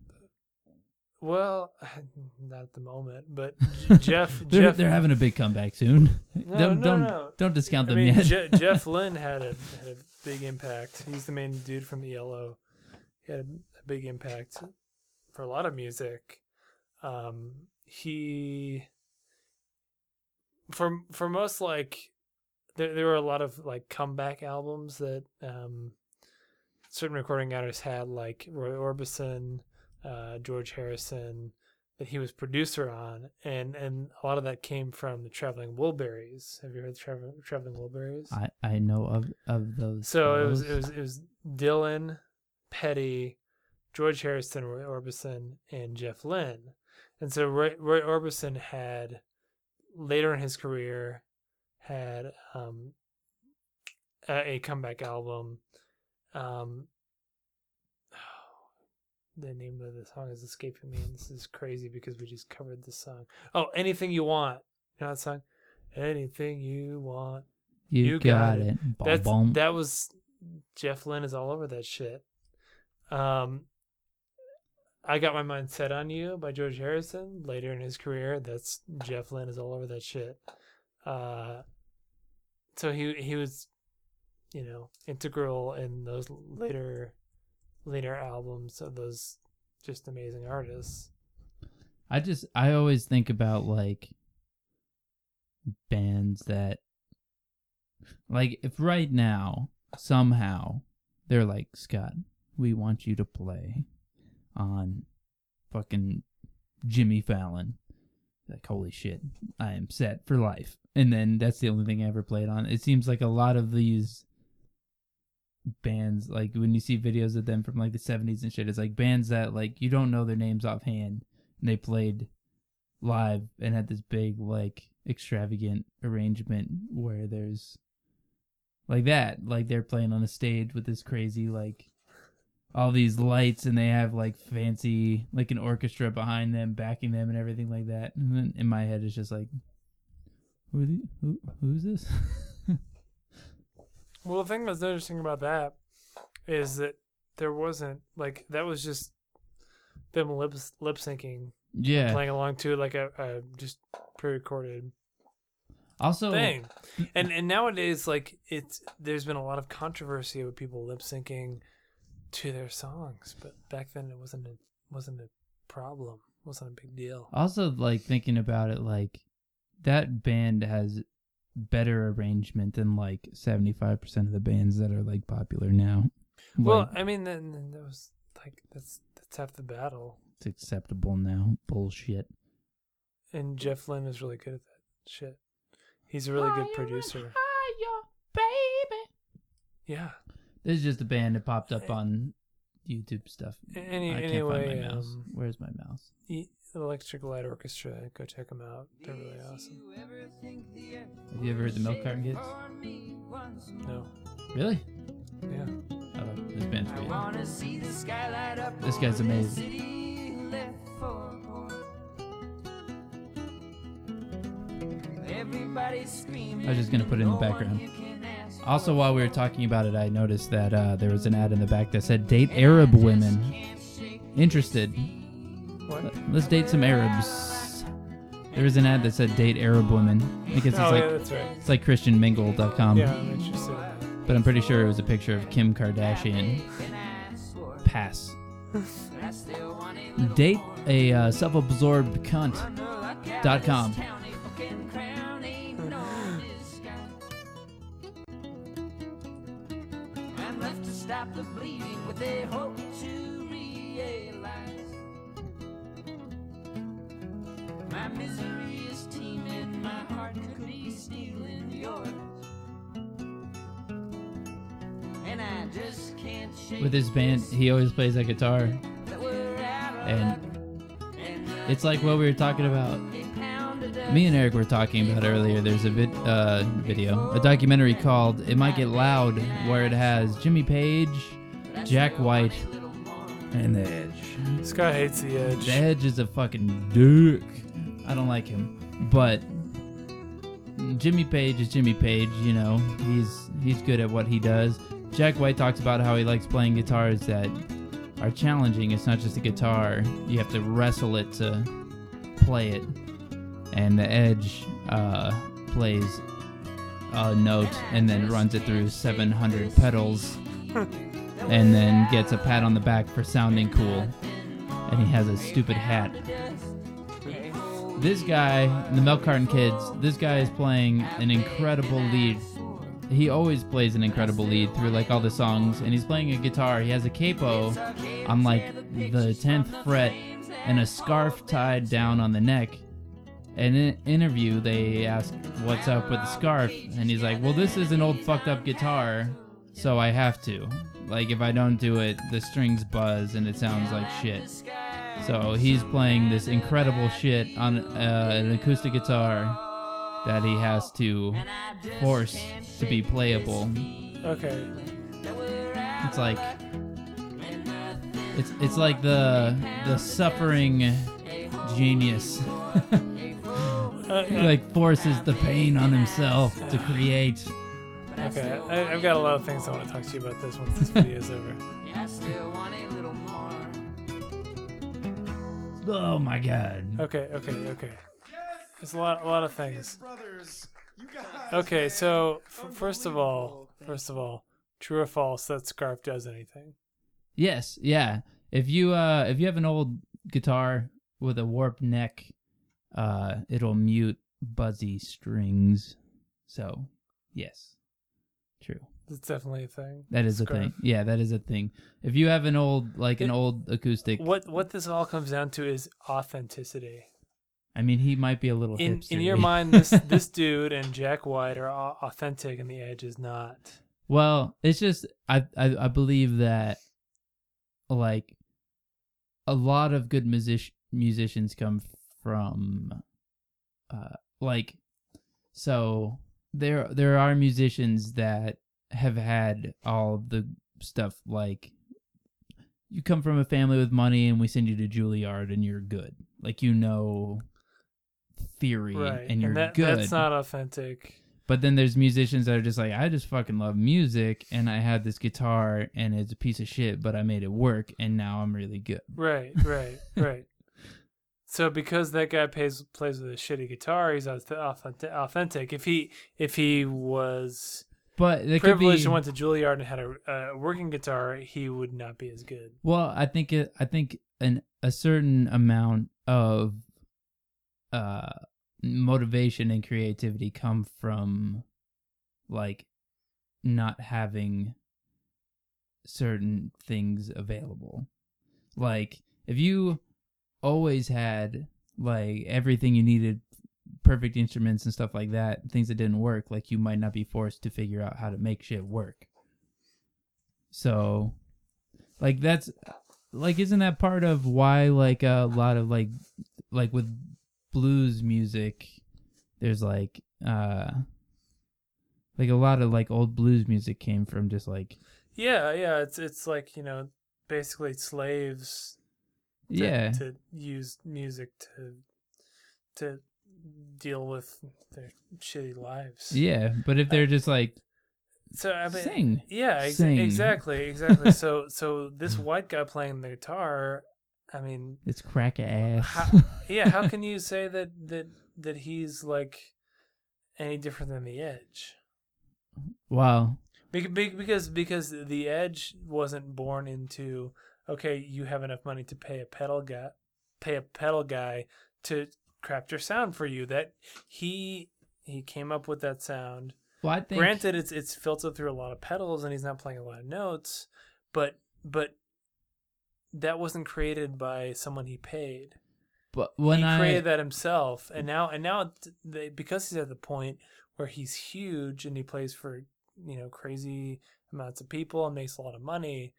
Speaker 1: well, (laughs) not at the moment, but (laughs) J- Jeff, (laughs)
Speaker 2: they're,
Speaker 1: Jeff,
Speaker 2: they're having a big comeback soon.
Speaker 1: No,
Speaker 2: don't
Speaker 1: no,
Speaker 2: don't
Speaker 1: no.
Speaker 2: don't discount
Speaker 1: I
Speaker 2: them
Speaker 1: mean,
Speaker 2: yet.
Speaker 1: Je- Jeff Lynne had a, had a big impact. He's the main dude from the ELO. He had a, a big impact for a lot of music. Um, he for for most like there there were a lot of like comeback albums that um certain recording artists had like Roy Orbison, uh, George Harrison that he was producer on, and and a lot of that came from the Traveling Wilburys. Have you heard the Traveling Traveling Wilburys?
Speaker 2: I I know of of those.
Speaker 1: So it was it was it was Dylan, Petty, George Harrison, Roy Orbison, and Jeff Lynne. And so Roy, Roy Orbison had later in his career had um, a, a comeback album. Um, (sighs) the name of the song is escaping me, and this is crazy because we just covered this song. Oh, anything you want. You know that song? Anything you want.
Speaker 2: you,
Speaker 1: you
Speaker 2: got,
Speaker 1: got
Speaker 2: it.
Speaker 1: it. That's
Speaker 2: bum.
Speaker 1: that was Jeff Lynne is all over that shit. Um, I got my mind set on you by George Harrison. Later in his career, that's Jeff Lynne is all over that shit. Uh, so he he was, you know, integral in those later later albums of those just amazing artists.
Speaker 2: I just I always think about like bands that like if right now somehow they're like Scott, we want you to play on fucking Jimmy Fallon. Like holy shit, I am set for life. And then that's the only thing I ever played on. It seems like a lot of these bands like when you see videos of them from like the 70s and shit it's like bands that like you don't know their names offhand and they played live and had this big like extravagant arrangement where there's like that like they're playing on a stage with this crazy like all these lights and they have like fancy like an orchestra behind them backing them and everything like that. And then in my head it's just like who are the, who who's this? (laughs)
Speaker 1: Well, the thing that's interesting about that is that there wasn't like that was just them lip lip syncing,
Speaker 2: yeah.
Speaker 1: playing along to like a, a just pre-recorded
Speaker 2: also
Speaker 1: thing. And and nowadays, like it's there's been a lot of controversy with people lip syncing to their songs, but back then it wasn't a wasn't a problem, wasn't a big deal.
Speaker 2: Also, like thinking about it, like that band has better arrangement than like seventy five percent of the bands that are like popular now.
Speaker 1: Well, I mean, then, then that was like that's that's half the battle.
Speaker 2: it's acceptable now. Bullshit.
Speaker 1: And Jeff Lynne is really good at that shit. He's a really good producer.
Speaker 2: Higher, baby.
Speaker 1: Yeah.
Speaker 2: This is just a band that popped up on YouTube stuff.
Speaker 1: Any
Speaker 2: I can't
Speaker 1: anyway,
Speaker 2: find my mouse.
Speaker 1: um,
Speaker 2: Where's my mouse?
Speaker 1: E- Electric Light Orchestra. Go check them out. They're really awesome.
Speaker 2: Have you ever heard the Milk Carton Kids?
Speaker 1: No.
Speaker 2: Really?
Speaker 1: Yeah.
Speaker 2: Oh, this band's great. This guy's amazing. I was just gonna put it in the background. Also, while we were talking about it, I noticed that uh, there was an ad in the back that said "Date Arab women." Interested?
Speaker 1: What?
Speaker 2: Let's date some Arabs. There was an ad that said "Date Arab women." Because it's
Speaker 1: Oh
Speaker 2: like
Speaker 1: yeah, that's right.
Speaker 2: it's like ChristianMingle.com.
Speaker 1: Yeah, I'm interested.
Speaker 2: But I'm pretty sure it was a picture of Kim Kardashian. Pass. (laughs) Date a uh, self-absorbed cunt.com.
Speaker 9: the bleeding, but they hope to realize my misery is teeming, my heart could be stealing yours. And I
Speaker 2: with his band, he always plays that guitar, and it's like what we were talking about. Me and Eric were talking about earlier. There's a vid, uh, video, a documentary called "It Might Get Loud," where it has Jimmy Page, Jack White, and The Edge.
Speaker 1: Scott hates the edge.
Speaker 2: The Edge is a fucking dick. I don't like him, but Jimmy Page is Jimmy Page. You know, he's he's good at what he does. Jack White talks about how he likes playing guitars that are challenging. It's not just a guitar; you have to wrestle it to play it. And the Edge uh, plays a note and then runs it through 700 pedals, (laughs) and then gets a pat on the back for sounding cool. And he has a stupid hat this guy, the Milk Carton Kids, this guy is playing an incredible lead. He always plays an incredible lead through like all the songs, and he's playing a guitar. He has a capo on like the tenth fret and a scarf tied down on the neck. In an interview, they ask what's up with the scarf, and he's like, "Well, this is an old fucked up guitar, so I have to. Like, if I don't do it, the strings buzz and it sounds like shit." So he's playing this incredible shit on uh, an acoustic guitar that he has to force to be playable.
Speaker 1: Okay.
Speaker 2: It's like it's it's like the the suffering genius (laughs) like forces the pain on himself to create.
Speaker 1: okay. I, I've got a lot of things I want to talk to you about this once this video is over.
Speaker 2: Oh my god.
Speaker 1: Okay. Okay. Okay. There's a lot. A lot of things. Okay. So f- first of all, first of all, true or false that scarf does anything?
Speaker 2: Yes, yeah. If you uh if you have an old guitar with a warped neck, uh it'll mute buzzy strings. So, yes. True.
Speaker 1: It's definitely a thing.
Speaker 2: That is a thing. Yeah, that is a thing. If you have an old like an old acoustic,
Speaker 1: What what this all comes down to is authenticity.
Speaker 2: I mean, he might be a little
Speaker 1: In in your mind, this (laughs) this dude and Jack White are authentic, and the Edge is not.
Speaker 2: Well, it's just I, I I believe that like a lot of good music musicians come from uh like so there there are musicians that have had all the stuff like you come from a family with money and we send you to Juilliard and you're good. Like you know theory
Speaker 1: Right.
Speaker 2: and you're
Speaker 1: that,
Speaker 2: good.
Speaker 1: That's not authentic.
Speaker 2: But then there's musicians that are just like, I just fucking love music, and I had this guitar, and it's a piece of shit, but I made it work, and now I'm really good.
Speaker 1: Right, right, (laughs) right. So because that guy plays plays with a shitty guitar, he's auth- authentic. If he if he was
Speaker 2: But
Speaker 1: privileged
Speaker 2: be.
Speaker 1: and went to Juilliard and had a, a working guitar, he would not be as good.
Speaker 2: Well, I think it. I think an a certain amount of uh motivation and creativity come from like not having certain things available. Like if you always had like everything you needed perfect instruments and stuff like that, things that didn't work, like you might not be forced to figure out how to make shit work. So like that's like isn't that part of why like a lot of like like with blues music there's like uh like a lot of like old blues music came from just like
Speaker 1: Yeah, yeah. It's it's like you know basically slaves.
Speaker 2: Yeah
Speaker 1: To use music to to deal with their shitty lives.
Speaker 2: yeah but if they're just like
Speaker 1: So I mean,
Speaker 2: Sing.
Speaker 1: Yeah, ex-
Speaker 2: Sing.
Speaker 1: exactly, exactly. (laughs) so so this mm. white guy playing the guitar, I mean,
Speaker 2: it's crack ass
Speaker 1: how, (laughs) yeah, how can you say that that that he's like any different than the Edge?
Speaker 2: wow
Speaker 1: Bec- bec- Because because the Edge wasn't born into okay, you have enough money to pay a pedal guy, pay a pedal guy to craft your sound for you. That he he came up with that sound.
Speaker 2: well i think
Speaker 1: Granted, it's it's filtered through a lot of pedals, and he's not playing a lot of notes, but but that wasn't created by someone he paid.
Speaker 2: but when
Speaker 1: he
Speaker 2: i
Speaker 1: created that himself, and now and now they, because he's at the point where he's huge and he plays for you know crazy amounts of people and makes a lot of money,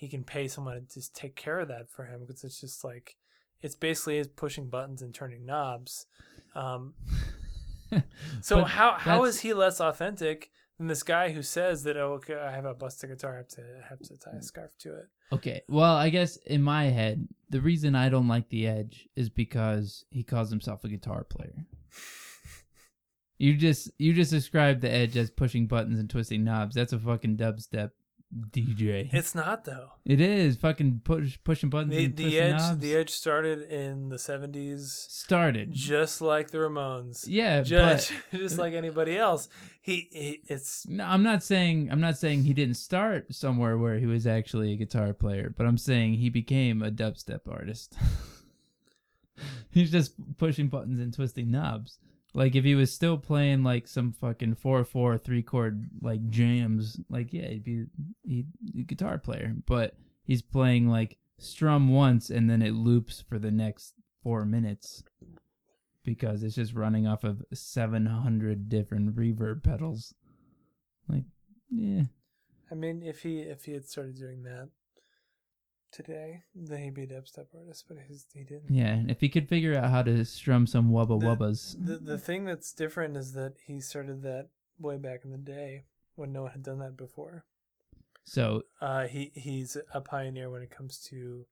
Speaker 1: he can pay someone to just take care of that for him because it's just like it's basically is pushing buttons and turning knobs. Um, (laughs) so how how is he less authentic than this guy who says that oh okay I have a busted guitar I have to I have to tie a scarf to it.
Speaker 2: Okay. Well, I guess in my head, the reason I don't like the Edge is because he calls himself a guitar player. (laughs) You just you just described the Edge as pushing buttons and twisting knobs. That's a fucking dubstep DJ.
Speaker 1: It's not though.
Speaker 2: It is fucking push pushing buttons
Speaker 1: The,
Speaker 2: and
Speaker 1: the
Speaker 2: twisting
Speaker 1: edge
Speaker 2: knobs.
Speaker 1: the edge started in the seventies,
Speaker 2: started.
Speaker 1: just like the Ramones.
Speaker 2: Yeah,
Speaker 1: just
Speaker 2: but (laughs)
Speaker 1: just like anybody else. He, he it's
Speaker 2: no, I'm not saying I'm not saying he didn't start somewhere where he was actually a guitar player, but I'm saying he became a dubstep artist. (laughs) He's just pushing buttons and twisting knobs. Like if he was still playing like some fucking four four three chord like jams, like yeah, he'd be he'd a guitar player. But he's playing like strum once and then it loops for the next four minutes because it's just running off of seven hundred different reverb pedals. Like, yeah.
Speaker 1: I mean if he if he had started doing that today, then he'd be a dubstep artist, but he's, he didn't.
Speaker 2: Yeah, and if he could figure out how to strum some wubba
Speaker 1: The-
Speaker 2: wubbas.
Speaker 1: The the thing that's different is that he started that way back in the day when no one had done that before.
Speaker 2: So
Speaker 1: Uh, he he's a pioneer when it comes to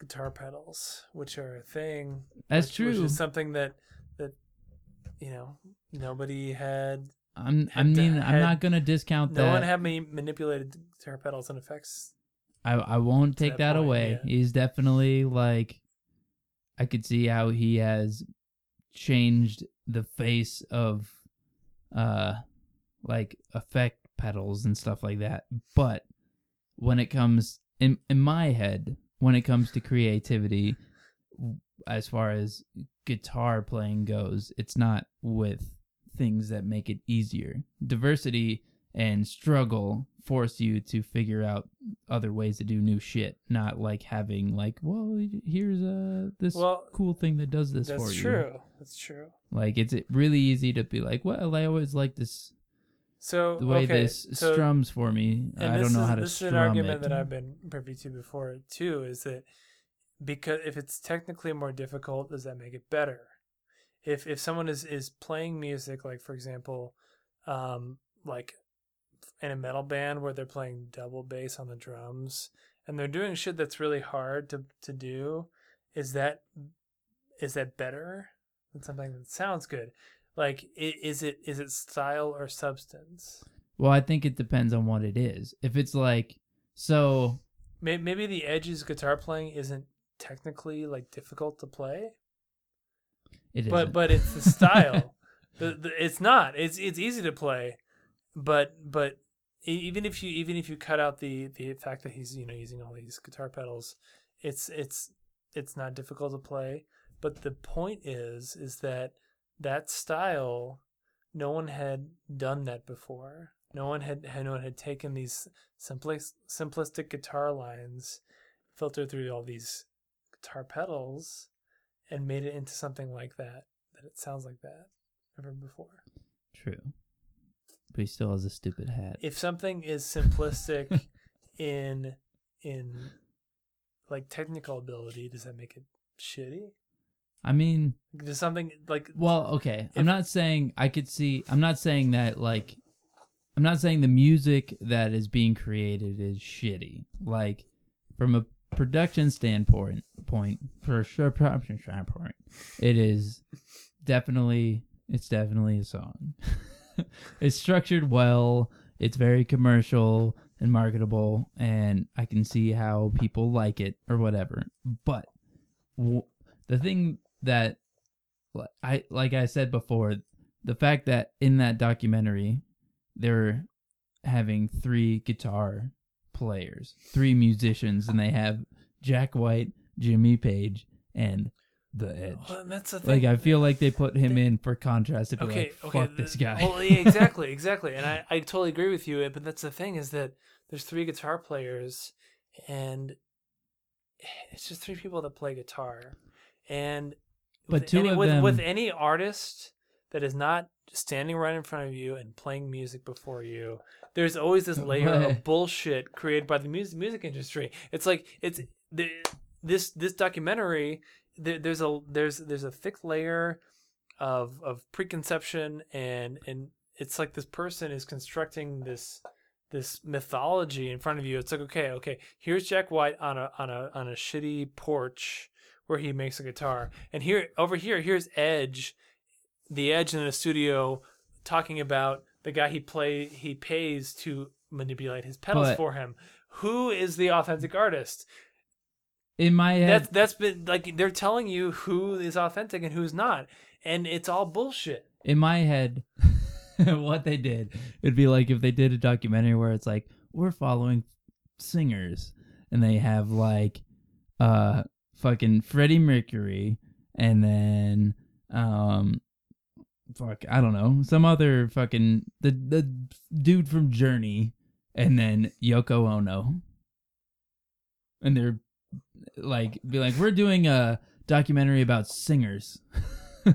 Speaker 1: guitar pedals, which are a thing.
Speaker 2: That's
Speaker 1: which, Which
Speaker 2: true.
Speaker 1: is something that that you know nobody had.
Speaker 2: I'm I mean I'm not gonna discount
Speaker 1: No
Speaker 2: that.
Speaker 1: No one had me manipulated guitar pedals and effects.
Speaker 2: I I won't take
Speaker 1: that
Speaker 2: that,
Speaker 1: point,
Speaker 2: away.
Speaker 1: yeah.
Speaker 2: He's definitely like I could see how he has changed the face of uh like effect pedals and stuff like that. But when it comes in in my head, when it comes to creativity as far as guitar playing goes, it's not with things that make it easier. Diversity and struggle force you to figure out other ways to do new shit, not like having like, well, here's uh this
Speaker 1: Well,
Speaker 2: cool thing that does this for you.
Speaker 1: That's true. That's true.
Speaker 2: Like it's really easy to be like, well, I always like this
Speaker 1: So
Speaker 2: the way
Speaker 1: okay,
Speaker 2: this
Speaker 1: so,
Speaker 2: strums for me.
Speaker 1: and
Speaker 2: I don't know
Speaker 1: is,
Speaker 2: how to strum.
Speaker 1: This is an argument
Speaker 2: it.
Speaker 1: that I've been privy to before too. Is that because if it's technically more difficult, does that make it better? If if someone is is playing music, like for example, um, like in a metal band where they're playing double bass on the drums and they're doing shit that's really hard to to do, is that is that better than something that sounds good? Like, is it is it style or substance?
Speaker 2: Well, I think it depends on what it is. If it's like so
Speaker 1: Maybe the Edge's guitar playing isn't technically like difficult to play,
Speaker 2: it
Speaker 1: but
Speaker 2: isn't.
Speaker 1: but it's the style. (laughs) the, the, it's not. It's it's easy to play, but but even if you even if you cut out the the fact that he's you know using all these guitar pedals, it's it's it's not difficult to play. But the point is is that that style, no one had done that before. No one had, had no one had taken these simplis, simplistic guitar lines, filtered through all these guitar pedals, and made it into something like that. That it sounds like that ever before.
Speaker 2: true. But he still has a stupid hat.
Speaker 1: If something is simplistic (laughs) in in like technical ability, does that make it shitty?
Speaker 2: I mean,
Speaker 1: Does something like
Speaker 2: Well, okay.
Speaker 1: If-
Speaker 2: I'm not saying I could see. I'm not saying that like. I'm not saying the music that is being created is shitty. Like, from a production standpoint, point for sure, production standpoint, it is definitely it's definitely a song. (laughs) (laughs) it's structured well. It's very commercial and marketable, and I can see how people like it or whatever. But w- the thing that I like I said before, the fact that in that documentary they're having three guitar players, three musicians, and they have Jack White, Jimmy Page, and the Edge.
Speaker 1: Well, that's the thing.
Speaker 2: Like I feel like they put him in for contrast to be
Speaker 1: okay,
Speaker 2: like,
Speaker 1: okay.
Speaker 2: this guy.
Speaker 1: Well, yeah, exactly, (laughs) exactly. And I, I totally agree with you. But that's the thing is that there's three guitar players, and it's just three people that play guitar. And
Speaker 2: But
Speaker 1: with
Speaker 2: two
Speaker 1: any,
Speaker 2: of
Speaker 1: with,
Speaker 2: them-
Speaker 1: with any artist that is not standing right in front of you and playing music before you. There's always this layer
Speaker 2: Right.
Speaker 1: of (laughs) bullshit created by the music music industry. It's like it's the, this this documentary. There, there's a there's there's a thick layer of of preconception and and it's like this person is constructing this this mythology in front of you. It's like okay, okay, here's Jack White on a on a on a shitty porch where he makes a guitar, and here over here here's Edge, the Edge in the studio talking about the guy he play he pays to manipulate his pedals
Speaker 2: But-
Speaker 1: for him. Who is the authentic artist?
Speaker 2: In my head,
Speaker 1: That's that's been like they're telling you who is authentic and who's not, and it's all bullshit.
Speaker 2: in my head, (laughs) what they did, it'd be like if they did a documentary where it's like we're following singers and they have like uh fucking Freddie Mercury and then um fuck I don't know some other fucking the the dude from Journey and then Yoko Ono and they're like be like we're doing a documentary about singers (laughs)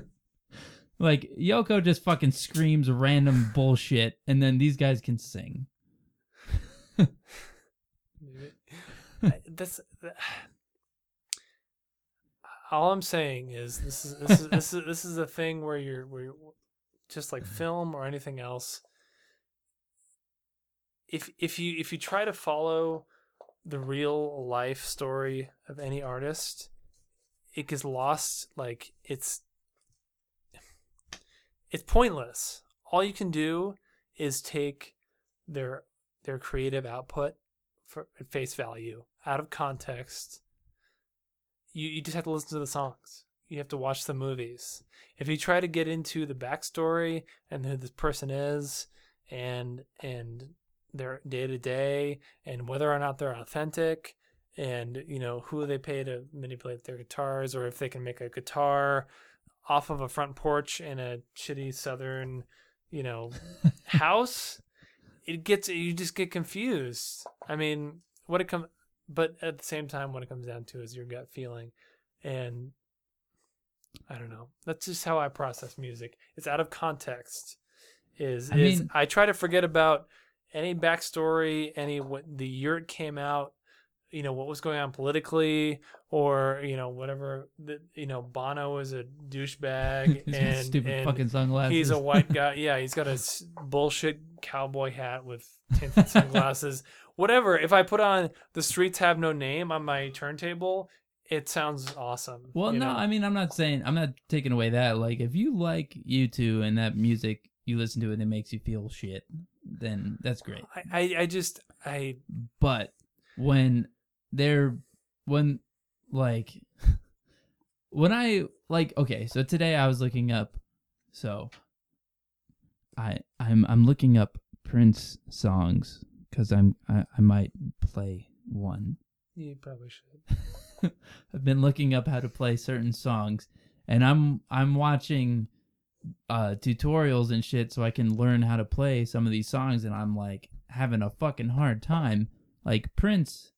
Speaker 2: like Yoko just fucking screams random bullshit and then these guys can sing
Speaker 1: that's all I'm saying is this is this is this is this is a thing where you're where you're, just like film or anything else. If if you if you try to follow the real life story of any artist, it gets lost. Like it's it's pointless. All you can do is take their their creative output for face value out of context you, you just have to listen to the songs you have to watch the movies if you try to get into the backstory and who this person is and and their day to day and whether or not they're authentic and you know who they pay to manipulate their guitars or if they can make a guitar off of a front porch in a shitty southern you know (laughs) house it gets you just get confused. I mean, what it come, but at the same time, what it comes down to is your gut feeling, and I don't know. That's just how I process music. It's out of context. Is
Speaker 2: I
Speaker 1: is
Speaker 2: mean-
Speaker 1: I try to forget about any backstory, any what the year it came out, you know what was going on politically, or you know whatever. The, you know Bono is a douchebag (laughs) and
Speaker 2: stupid
Speaker 1: and
Speaker 2: fucking sunglasses.
Speaker 1: He's a white (laughs) guy. Yeah, he's got a s- bullshit cowboy hat with tinted sunglasses. Whatever. If I put on "The Streets Have No Name" on my turntable, it sounds awesome.
Speaker 2: Well, no,
Speaker 1: know?
Speaker 2: I mean, I'm not saying I'm not taking away that. Like, if you like U2 and that music, you listen to it and it makes you feel shit, then that's great.
Speaker 1: I, I, just, I,
Speaker 2: But when they're when like (laughs) when I like okay, so today I was looking up so I I'm I'm looking up Prince songs cuz I'm I, I might play one.
Speaker 1: you probably should. (laughs)
Speaker 2: I've been looking up how to play certain songs and I'm I'm watching uh tutorials and shit so I can learn how to play some of these songs and I'm like having a fucking hard time. Like Prince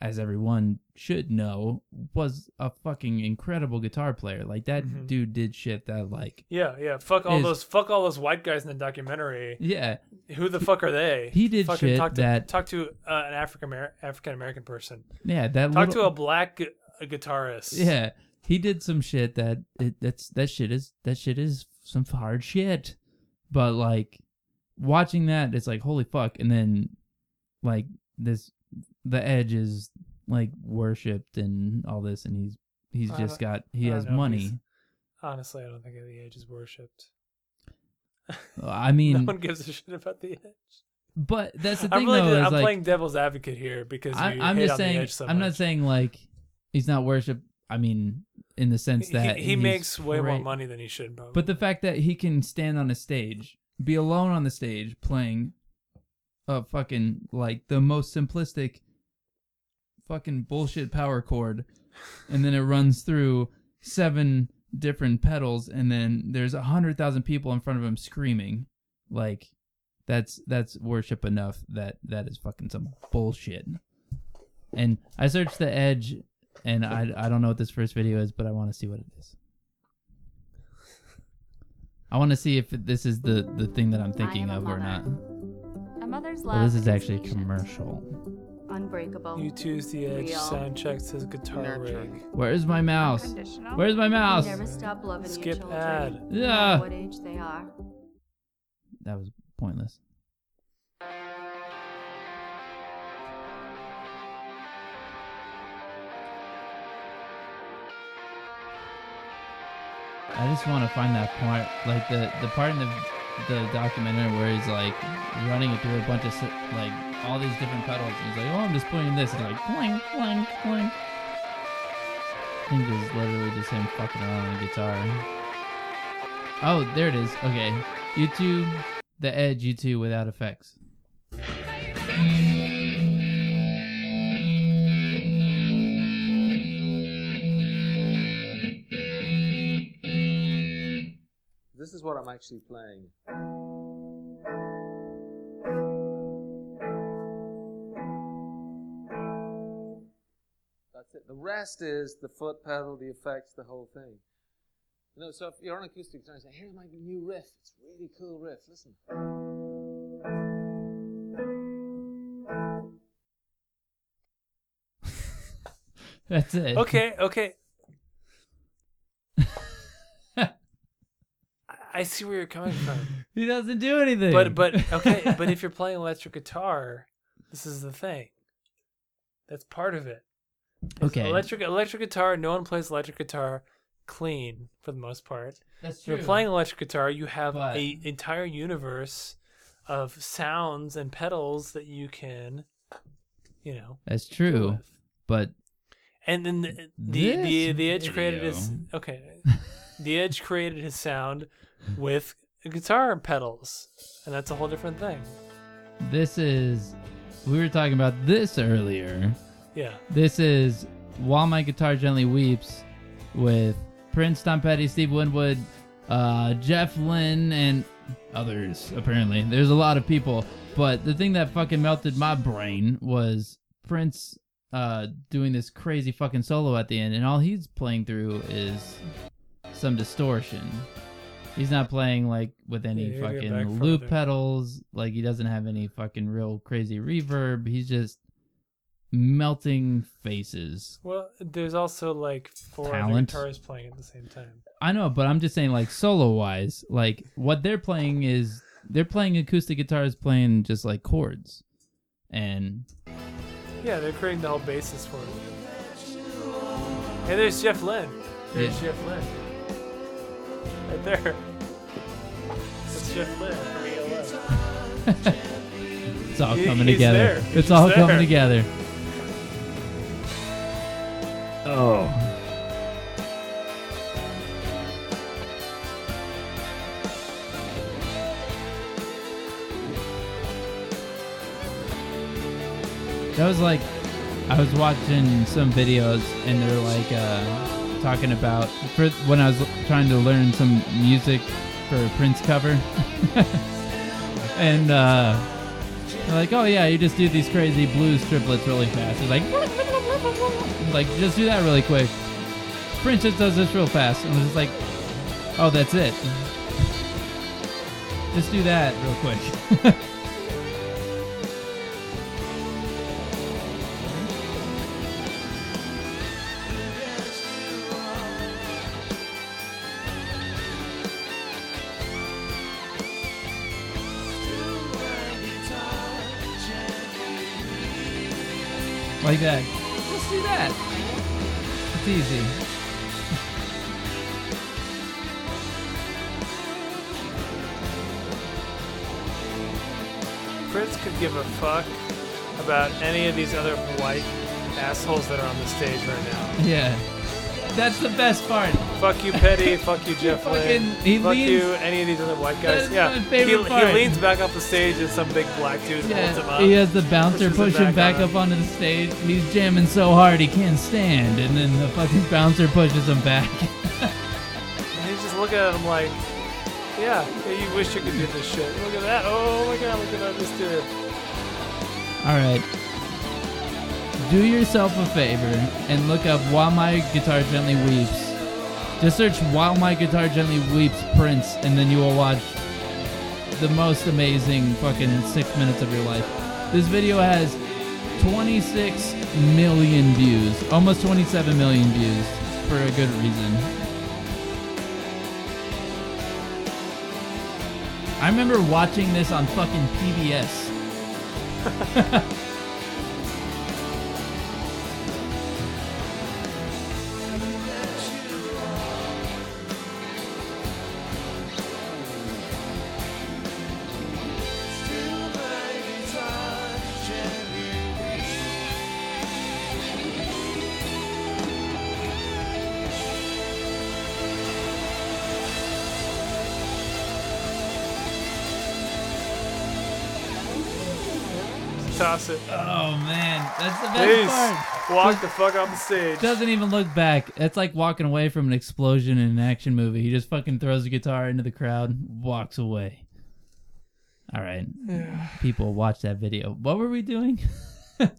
Speaker 2: as everyone should know was a fucking incredible guitar player. Like that
Speaker 1: Mhm.
Speaker 2: dude did shit that like
Speaker 1: Yeah, yeah. Fuck all
Speaker 2: Is-
Speaker 1: those, fuck all those white guys in the documentary.
Speaker 2: yeah,
Speaker 1: Who the fuck are they?
Speaker 2: he did
Speaker 1: Fucking
Speaker 2: shit
Speaker 1: talk to,
Speaker 2: that-
Speaker 1: talk to uh, an African African American person.
Speaker 2: yeah, that
Speaker 1: Talk
Speaker 2: little,
Speaker 1: to a black gu- a guitarist.
Speaker 2: Yeah, he did some shit that it, that's that shit is that shit is some hard shit. But like watching that, it's like holy fuck, and then like this, the Edge is like worshipped and all this, and he's he's
Speaker 1: I
Speaker 2: just got he
Speaker 1: I
Speaker 2: has money.
Speaker 1: Honestly, I don't think the edge is worshipped.
Speaker 2: I mean, (laughs)
Speaker 1: no one gives a shit about the edge.
Speaker 2: but that's the
Speaker 1: I'm
Speaker 2: thing
Speaker 1: really,
Speaker 2: though.
Speaker 1: I'm
Speaker 2: like,
Speaker 1: playing devil's advocate here because
Speaker 2: I, I'm
Speaker 1: hate
Speaker 2: just saying. I'm not saying like he's not worshipped. I mean, in the sense that
Speaker 1: he,
Speaker 2: he's
Speaker 1: makes way more money than he should. Probably.
Speaker 2: But the fact that he can stand on a stage, be alone on the stage playing a fucking like the most simplistic fucking bullshit power chord and then it runs through seven different pedals and then there's a hundred thousand people in front of him screaming like that's that's worship enough that that is fucking some bullshit and i searched the edge and i i don't know what this first video is but i want to see what it is I want to see if this is the the thing that I'm thinking of or not.
Speaker 10: A mother's love.
Speaker 2: Well, this is actually a commercial.
Speaker 10: Unbreakable.
Speaker 1: You choose the edge.
Speaker 10: real,
Speaker 1: Sound checks his guitar
Speaker 10: nurturing.
Speaker 1: rig.
Speaker 2: Where's my mouse? Where's my mouse?
Speaker 10: Never stop loving
Speaker 1: Skip
Speaker 10: your children.
Speaker 1: ad.
Speaker 2: Yeah.
Speaker 10: What age they are.
Speaker 2: That was pointless. I just want to find that part, like the the part in the the documentary where he's like running it through a bunch of like all these different pedals. And he's like, "Oh, I'm just playing this." It's like clink, clink, clink. I think it's literally just him fucking around on the guitar. Oh, there it is. Okay, YouTube, the Edge, YouTube without effects.
Speaker 11: This is what I'm actually playing. That's it. The rest is the foot pedal, the effects, the whole thing. You know, so if you're on acoustic guitar and say, here's my new riff. It's a really cool riff. Listen. (laughs)
Speaker 2: That's it.
Speaker 1: Okay, okay. I see where you're coming from. (laughs)
Speaker 2: He doesn't do anything.
Speaker 1: But but okay, (laughs) but if you're playing electric guitar, this is the thing. That's part of it. It's
Speaker 2: Okay.
Speaker 1: Electric electric guitar, no one plays electric guitar clean for the most part.
Speaker 2: That's true.
Speaker 1: If you're playing electric guitar, you have
Speaker 2: But-
Speaker 1: a entire universe of sounds and pedals that you can you know.
Speaker 2: That's true. But
Speaker 1: And then the the, the,
Speaker 2: This
Speaker 1: the Edge created
Speaker 2: is
Speaker 1: okay. (laughs) the Edge created his sound with guitar pedals, and that's a whole different thing.
Speaker 2: this is we were talking about this earlier.
Speaker 1: Yeah.
Speaker 2: This is While My Guitar Gently Weeps with Prince, Tom Petty, Steve Winwood, uh, Jeff Lynne, and others, apparently. There's a lot of people. But the thing that fucking melted my brain was Prince uh, doing this crazy fucking solo at the end, and all he's playing through is some distortion. He's not playing like with any
Speaker 1: Yeah, you gotta get back
Speaker 2: fucking loop
Speaker 1: farther.
Speaker 2: pedals. Like he doesn't have any fucking real crazy reverb. He's just melting faces.
Speaker 1: Well, there's also like four
Speaker 2: Talent.
Speaker 1: other guitars playing at the same time.
Speaker 2: I know, but I'm just saying like solo wise, like what they're playing is they're playing acoustic guitars playing just like chords. And
Speaker 1: Yeah, they're creating the whole basis for it. Hey, there's Jeff Lynne. There's
Speaker 2: Yeah.
Speaker 1: Jeff Lynne. Right there. It's Jeff Lynne from ELO.
Speaker 2: it's all
Speaker 1: He-
Speaker 2: coming
Speaker 1: he's
Speaker 2: together.
Speaker 1: there. He's
Speaker 2: It's all
Speaker 1: just
Speaker 2: coming together. Oh. That was like, I was watching some videos and they're like uh, talking about when I was trying to learn some music for a Prince cover, (laughs) and uh, like, oh yeah, you just do these crazy blues triplets really fast. It's like, (laughs) like just do that really quick. Prince just does this real fast, and I was just like, oh, that's it. (laughs) Just do that real quick. Like that. Just do that. It's easy.
Speaker 1: Prince could give a fuck about any of these other white assholes that are on the stage right now.
Speaker 2: Yeah. That's the best part.
Speaker 1: Fuck you, Petty. (laughs) fuck you, Jeff Lynne.
Speaker 2: He
Speaker 1: fuck
Speaker 2: leans-
Speaker 1: you, any of these other white guys.
Speaker 2: That's
Speaker 1: yeah,
Speaker 2: my favorite
Speaker 1: he,
Speaker 2: part.
Speaker 1: he leans back off the stage and some big black dude holds him up.
Speaker 2: he has the bouncer
Speaker 1: pushes
Speaker 2: push him back
Speaker 1: on
Speaker 2: up onto the stage. He's jamming so hard he can't stand, and then the fucking bouncer pushes him back. (laughs)
Speaker 1: And he's just looking at him like, yeah, yeah, you wish you could do this shit. Look at that. Oh my god, look at that. This dude.
Speaker 2: All right. Do yourself a favor and look up While My Guitar Gently Weeps Just search "While My Guitar Gently Weeps" Prince, and then you will watch the most amazing fucking six minutes of your life. This video has 26 million views, almost 27 million views, for a good reason. I remember watching this on fucking PBS. (laughs) that's the best
Speaker 1: Peace.
Speaker 2: part.
Speaker 1: Walk the fuck off the stage.
Speaker 2: Doesn't even look back. It's like walking away from an explosion in an action movie. He just fucking throws the guitar into the crowd, walks away. All right, people watch that video. What were we doing? (laughs)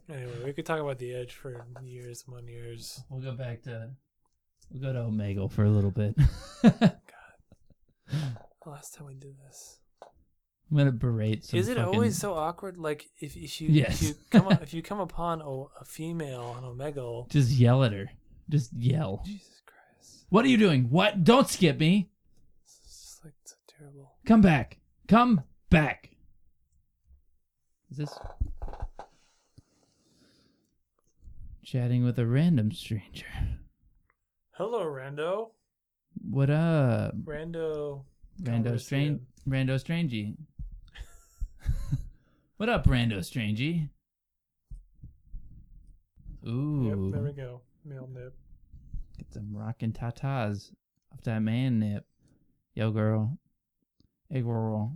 Speaker 1: Anyway, we could talk about the Edge for years upon years.
Speaker 2: We'll go back to we'll go to Omegle for a little bit. (laughs)
Speaker 1: God, the Last time we did this.
Speaker 2: I'm gonna berate. Some
Speaker 1: Is it
Speaker 2: fucking-
Speaker 1: always so awkward? Like if, if you
Speaker 2: Yes.
Speaker 1: if you come up, (laughs) if you come upon a, a female on Omegle,
Speaker 2: Just yell at her. Just yell. Jesus Christ. What are you doing? What? Don't skip me.
Speaker 1: it's like so terrible.
Speaker 2: Come back. Come back. Is this chatting with a random stranger?
Speaker 1: Hello, Rando.
Speaker 2: What up?
Speaker 1: Rando.
Speaker 2: Rando strange. Rando strangey. What up, Rando strangey? Ooh.
Speaker 1: Yep, there we go. Male nip.
Speaker 2: Get some rockin' tatas off that man nip. Yo, girl. Hey, girl.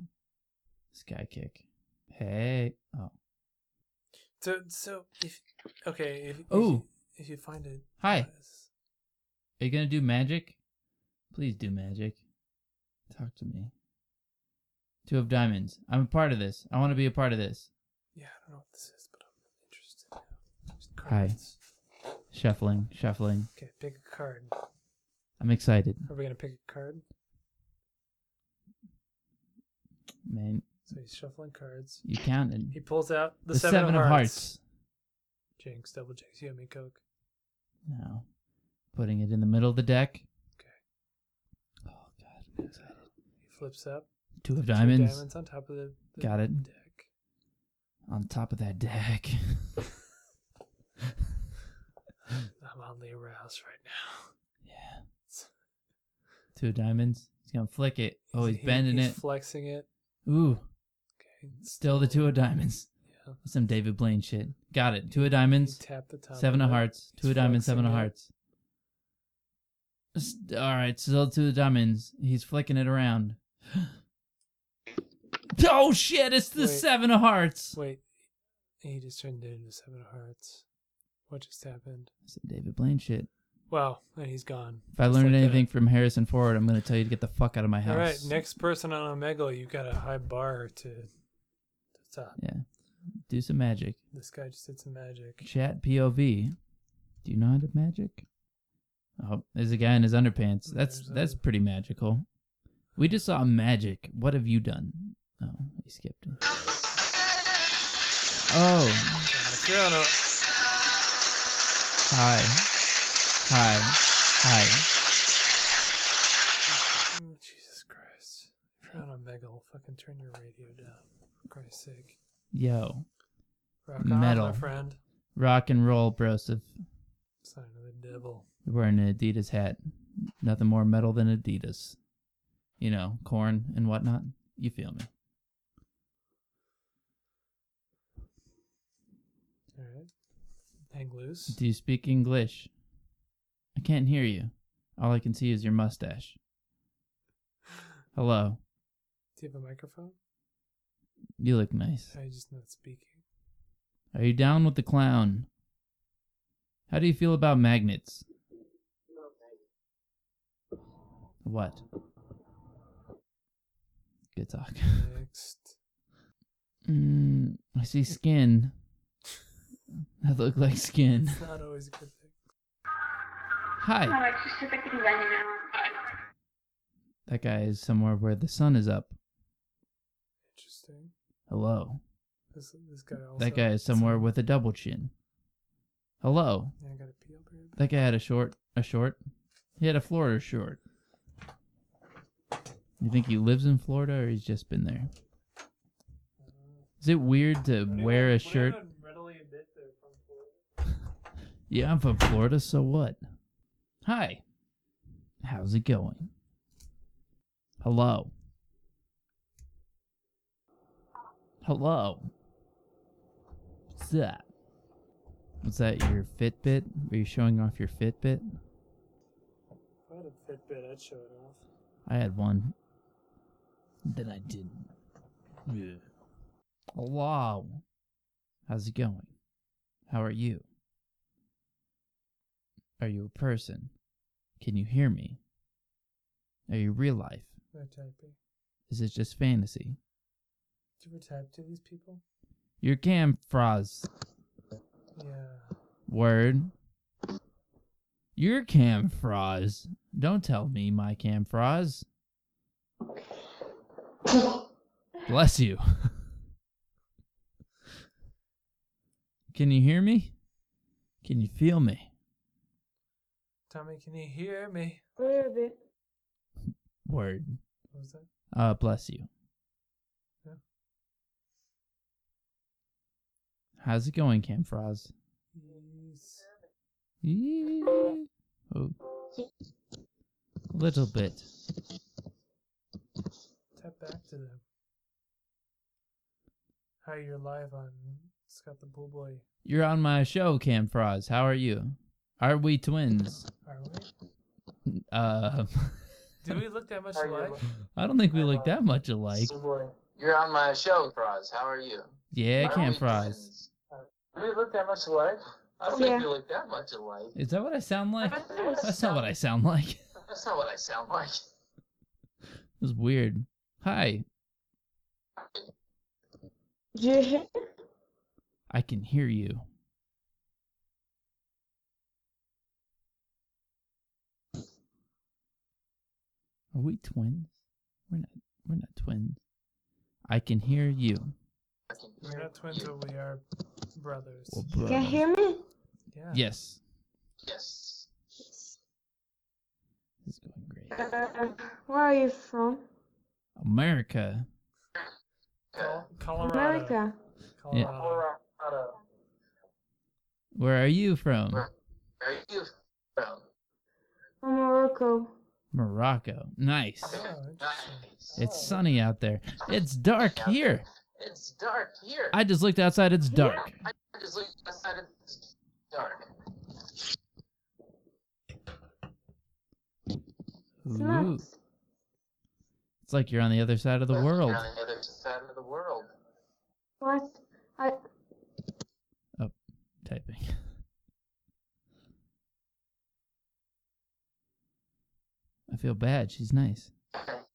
Speaker 2: Sky kick. Hey. Oh.
Speaker 1: So so if okay if if
Speaker 2: Ooh.
Speaker 1: you, if you find it
Speaker 2: Hi. Uh, Are you gonna do magic? Please do magic. Talk to me. Two of diamonds. I'm a part of this. I want to be a part of this.
Speaker 1: yeah I don't know what this is but I'm interested. Just
Speaker 2: Hi.
Speaker 1: cards.
Speaker 2: Shuffling, shuffling.
Speaker 1: Okay, pick a card.
Speaker 2: I'm excited.
Speaker 1: Are we gonna pick a card?
Speaker 2: Man,
Speaker 1: So he's shuffling cards.
Speaker 2: you counted.
Speaker 1: He pulls out the,
Speaker 2: The
Speaker 1: seven,
Speaker 2: seven
Speaker 1: of
Speaker 2: of
Speaker 1: hearts.
Speaker 2: hearts.
Speaker 1: Jinx, double jinx, you and me, Coke.
Speaker 2: Now, putting it in the middle of the deck. Okay. Oh, God. I'm excited.
Speaker 1: He flips up.
Speaker 2: Two of diamonds.
Speaker 1: diamonds on top of the, the
Speaker 2: Got it.
Speaker 1: deck.
Speaker 2: On top of that deck. (laughs)
Speaker 1: I'm oddly aroused right now. yeah.
Speaker 2: Two of diamonds. He's to flick it. Oh, he's
Speaker 1: He-
Speaker 2: bending
Speaker 1: he's
Speaker 2: it.
Speaker 1: flexing it.
Speaker 2: Ooh. Okay. Still the two of diamonds.
Speaker 1: Yeah.
Speaker 2: Some David Blaine shit. Got it. Two of diamonds.
Speaker 1: tap the top
Speaker 2: Seven
Speaker 1: of it.
Speaker 2: hearts. Two of diamonds. Seven of
Speaker 1: it.
Speaker 2: hearts. S- All right. Still two of diamonds. He's flicking it around. (laughs) oh shit! It's the
Speaker 1: Wait.
Speaker 2: seven of hearts.
Speaker 1: Wait. He just turned it into seven of hearts. What just happened?
Speaker 2: Some David Blaine shit.
Speaker 1: Wow, and he's gone.
Speaker 2: If I
Speaker 1: Just
Speaker 2: learned
Speaker 1: like that.
Speaker 2: anything from Harrison Ford, I'm going to tell you to get the fuck out of my house.
Speaker 1: All right, next person on Omegle, you got a high bar to, to top.
Speaker 2: Yeah. Do some magic.
Speaker 1: This guy just did some magic.
Speaker 2: Chat POV. Do you know how to magic? Oh, there's a guy in his underpants. That's
Speaker 1: There's a-
Speaker 2: that's pretty magical. We just saw magic. What have you done? Oh, he skipped it. Oh,
Speaker 1: If you're on a,
Speaker 2: hi, hi, hi.
Speaker 1: Oh, Jesus Christ. If you're on Omegle, fucking turn your radio down. For Christ's sake.
Speaker 2: Yo,
Speaker 1: Rock on,
Speaker 2: metal,
Speaker 1: my friend.
Speaker 2: rock and roll, broseph.
Speaker 1: Sign of the devil.
Speaker 2: You're wearing an Adidas hat. Nothing more metal than Adidas. You know, Korn and whatnot. You feel me?
Speaker 1: All right. Hang loose.
Speaker 2: Do you speak English? I can't hear you. All I can see is your mustache. Hello.
Speaker 1: Do you have a microphone?
Speaker 2: You look nice.
Speaker 1: I'm just not speaking.
Speaker 2: Are you down with the clown? How do you feel about magnets? What? Good talk.
Speaker 1: Next.
Speaker 2: Mm, I see (laughs) skin. That look like skin.
Speaker 1: It's not always a good thing.
Speaker 2: Hi.
Speaker 7: Oh, it's just a bit.
Speaker 2: That guy is somewhere where the sun is up.
Speaker 1: Interesting.
Speaker 2: Hello.
Speaker 1: This this guy also.
Speaker 2: That guy is somewhere with a double chin. Hello.
Speaker 1: Yeah, I gotta pee up.
Speaker 2: That guy had a short. A short. He had a Florida short. You think he lives in Florida or he's just been there? Is it weird to wear a shirt?
Speaker 1: Readily admit they're from Florida.
Speaker 2: Yeah, I'm from Florida, so what? Hi. How's it going? Hello. Hello. What's that? Was that your Fitbit? Were you showing off your Fitbit?
Speaker 1: If I had a Fitbit, I'd show it off.
Speaker 2: I had one. Then I didn't. Yeah. Hello. How's it going? How are you? Are you a person? Can you hear me? Are you real life?
Speaker 1: They're typing.
Speaker 2: Is it just fantasy?
Speaker 1: Do ever type to these people?
Speaker 2: Your cam froz.
Speaker 1: Yeah.
Speaker 2: Word. Your cam froz. Don't tell me my cam froz. Bless you. (laughs) Can you hear me? Can you feel me?
Speaker 1: Tommy, can you hear me? A little bit.
Speaker 2: Word.
Speaker 1: What was that?
Speaker 2: Uh, bless you.
Speaker 1: Yeah.
Speaker 2: How's it going, Cam Froz?
Speaker 1: Yes.
Speaker 2: Yee- Oh. Little bit.
Speaker 1: Tap back to them. Hi, you're live on Scott the Pool Boy.
Speaker 2: You're on my show, Cam Froz. How are you? Are we twins?
Speaker 1: Are we?
Speaker 2: Uh,
Speaker 1: Do we look that much alike? (laughs)
Speaker 2: I don't think we look that much alike.
Speaker 12: You're on my show, Froz. How are you?
Speaker 2: Yeah,
Speaker 12: Are
Speaker 2: Cam
Speaker 12: we
Speaker 2: Froz.
Speaker 12: twins? Do we look that much alike? I don't
Speaker 10: Yeah.
Speaker 12: think we look that much alike.
Speaker 2: Is that what I sound like? That's not what I sound like. (laughs)
Speaker 12: That's not what I sound like.
Speaker 2: It was weird. Hi,
Speaker 10: Yeah.
Speaker 2: I can hear you. Are we twins? We're not. We're not twins. I can hear you.
Speaker 1: We're not twins, but we are brothers.
Speaker 2: Well,
Speaker 10: Can you hear me?
Speaker 1: Yeah.
Speaker 2: Yes,
Speaker 12: Yes.
Speaker 2: this is going great.
Speaker 10: Uh, where are you from?
Speaker 2: America.
Speaker 1: Col- Colorado.
Speaker 10: America.
Speaker 2: Yeah.
Speaker 1: Colorado.
Speaker 2: Where are you from?
Speaker 12: Where are you from?
Speaker 10: From Morocco.
Speaker 2: Morocco. Nice.
Speaker 1: Oh,
Speaker 2: It's sunny out there. It's dark here.
Speaker 12: It's dark here.
Speaker 2: I just looked outside. It's dark.
Speaker 12: I just looked outside. It's dark.
Speaker 2: Ooh.
Speaker 10: nice.
Speaker 2: It's like you're on the other side of the world.
Speaker 12: on the other side of the world.
Speaker 10: What? I
Speaker 2: Typing. I feel bad. She's nice.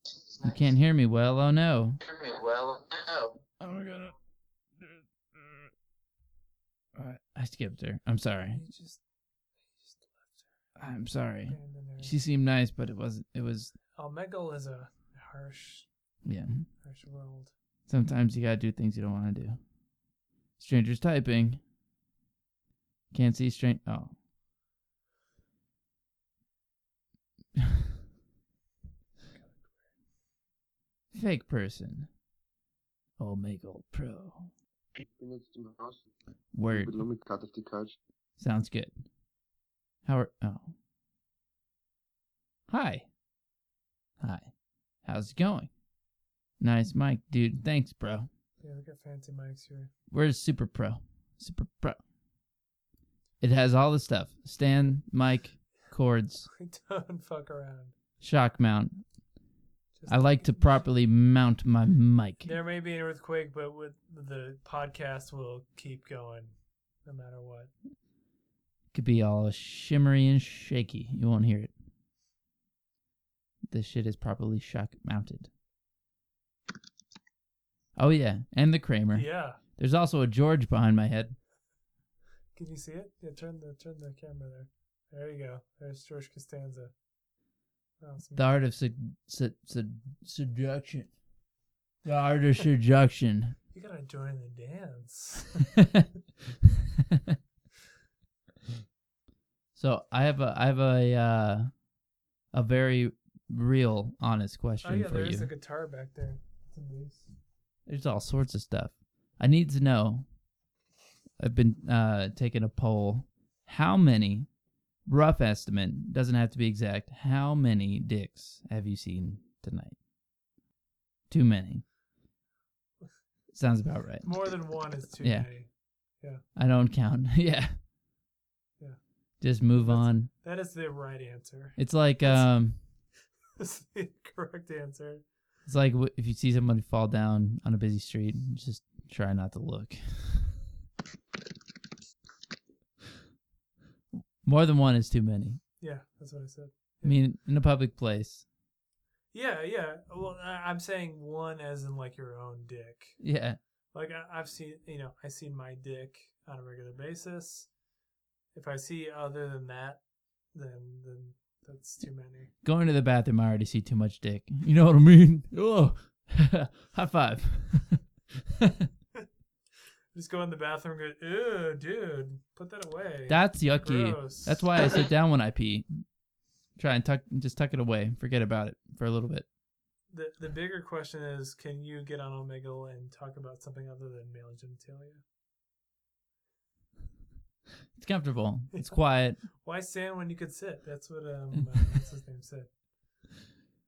Speaker 12: She's
Speaker 2: You can't hear me well. Oh no.
Speaker 12: hear me well. No.
Speaker 2: Oh my god. Alright, I skipped her. I'm sorry.
Speaker 1: You just, you just
Speaker 2: I'm sorry.
Speaker 1: her. abandoned her.
Speaker 2: She seemed nice, but it wasn't. It was.
Speaker 1: Omegle is a harsh,
Speaker 2: Yeah.
Speaker 1: harsh world.
Speaker 2: Sometimes you gotta do things you don't want to do. Strangers typing. Can't see strange. Oh. Fake person. Omegle Pro. Word. Sounds good. How are. Oh. Hi. Hi. How's it going? Nice mic, dude. Thanks, bro.
Speaker 1: Yeah, we got fancy mics here.
Speaker 2: Where's Super Pro? Super Pro. It has all the stuff stand, mic, cords,
Speaker 1: We (laughs) don't fuck around.
Speaker 2: shock mount.
Speaker 1: Just
Speaker 2: I like to properly mount my mic.
Speaker 1: There may be an earthquake, but with the podcast will keep going, no matter what.
Speaker 2: It could be all shimmery and shaky. You won't hear it. This shit is properly shock mounted. Oh yeah, and the Kramer.
Speaker 1: Yeah.
Speaker 2: There's also a George behind my head.
Speaker 1: Can you see it? Yeah, turn the turn the camera there. There you go. There's George Costanza. Oh, some-
Speaker 2: The art of sed- sed- sed- seduction. The art of seduction. (laughs)
Speaker 1: You gotta join the dance. (laughs)
Speaker 2: so I have a I have a uh, a very real, honest question
Speaker 1: oh yeah,
Speaker 2: for
Speaker 1: there's
Speaker 2: you.
Speaker 1: a guitar back there.
Speaker 2: There's all sorts of stuff. I need to know. I've been uh, taking a poll. How many, rough estimate, doesn't have to be exact, how many dicks have you seen tonight? Too many. Sounds about right.
Speaker 1: More than one is too
Speaker 2: Yeah.
Speaker 1: many. Yeah.
Speaker 2: I don't count. (laughs) yeah.
Speaker 1: Yeah.
Speaker 2: Just move on.
Speaker 1: That is the right answer.
Speaker 2: It's like um (laughs)
Speaker 1: That's the correct answer.
Speaker 2: it's like w- if you see somebody fall down on a busy street, just try not to look. (laughs) More than one is too many.
Speaker 1: Yeah, that's what I said.
Speaker 2: I mean, in a public place.
Speaker 1: Yeah, yeah. Well, I'm saying one as in like your own dick.
Speaker 2: Yeah.
Speaker 1: Like I, I've seen, you know, I see my dick on a regular basis. If I see other than that, then then that's too many.
Speaker 2: Going to the bathroom, I already see too much dick. You know what I mean? (laughs) Oh, (laughs) high five. (laughs)
Speaker 1: Just go in the bathroom and go, ew, dude, put that away.
Speaker 2: That's yucky.
Speaker 1: Gross.
Speaker 2: That's why I sit (laughs) down when I pee. Try and tuck, just tuck it away. Forget about it for a little bit.
Speaker 1: The the bigger question is, can you get on Omegle and talk about something other than male genitalia?
Speaker 2: It's comfortable. (laughs) It's quiet.
Speaker 1: Why stand when you could sit? That's what um uh, what's his name said.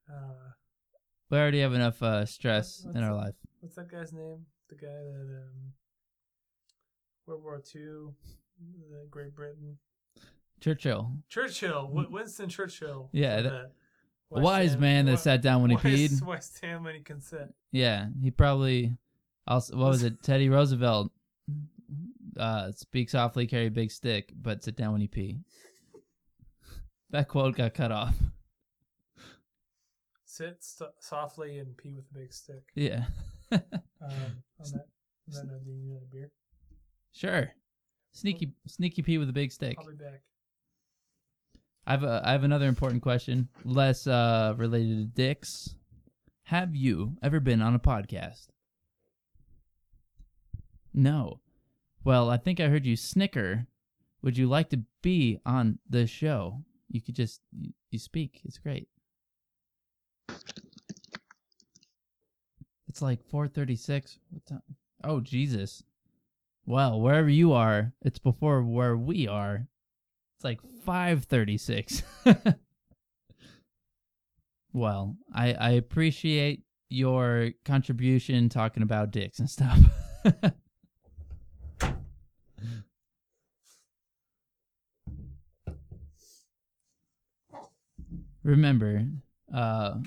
Speaker 1: Uh,
Speaker 2: We already have enough uh, stress in our
Speaker 1: that-
Speaker 2: life.
Speaker 1: What's that guy's name? The guy that um, World War the Great Britain.
Speaker 2: Churchill.
Speaker 1: Churchill, Wi- Winston Churchill.
Speaker 2: Yeah,
Speaker 1: said
Speaker 2: that-
Speaker 1: that.
Speaker 2: a wise man that sat down when he peed.
Speaker 1: Wise stand when he can sit?
Speaker 2: Yeah, he probably also what was it? (laughs) Teddy Roosevelt. Uh, speak softly, carry a big stick, but sit down when you pee. (laughs) That quote got cut off.
Speaker 1: Sit st- softly and pee with a big stick.
Speaker 2: Yeah. (laughs)
Speaker 1: Um, on that, on that note, do you need a beer?
Speaker 2: Sure. Sneaky, sneaky pee with a big stick.
Speaker 1: I'll be back.
Speaker 2: I have a, I have another important question, less uh, related to dicks. Have you ever been on a podcast? No. Well, I think I heard you snicker. Would you like to be on the show? You could just you, you speak. It's great. It's like 4:36. What time? Oh Jesus. Well, wherever you are, it's before where we are. It's like 5:36. (laughs) well, I I appreciate your contribution talking about dicks and stuff. (laughs) Remember, uh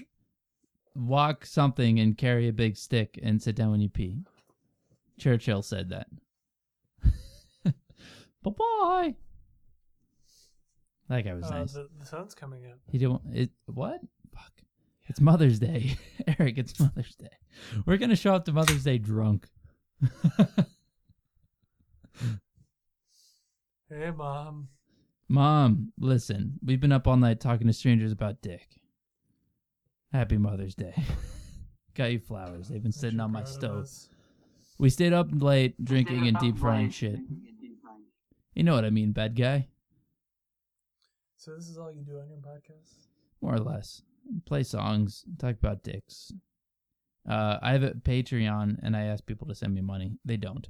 Speaker 2: walk something and carry a big stick and sit down when you pee. Churchill said that. Bye-bye. That guy was
Speaker 1: Uh,
Speaker 2: nice.
Speaker 1: the, the sun's coming up.
Speaker 2: He don't. It what? Fuck. It's Mother's Day, (laughs) Eric. It's Mother's Day. We're gonna show up to Mother's Day drunk. (laughs)
Speaker 1: Hey, mom.
Speaker 2: Mom, listen. We've been up all night talking to strangers about dick. Happy Mother's Day. (laughs) Got you flowers. They've been sitting on my stove. We stayed up late drinking and deep frying shit. You know what I mean, bad guy.
Speaker 1: So this is all you do on your podcast?
Speaker 2: More or less. Play songs, talk about dicks. Uh, I have a Patreon and I ask people to send me money. They don't.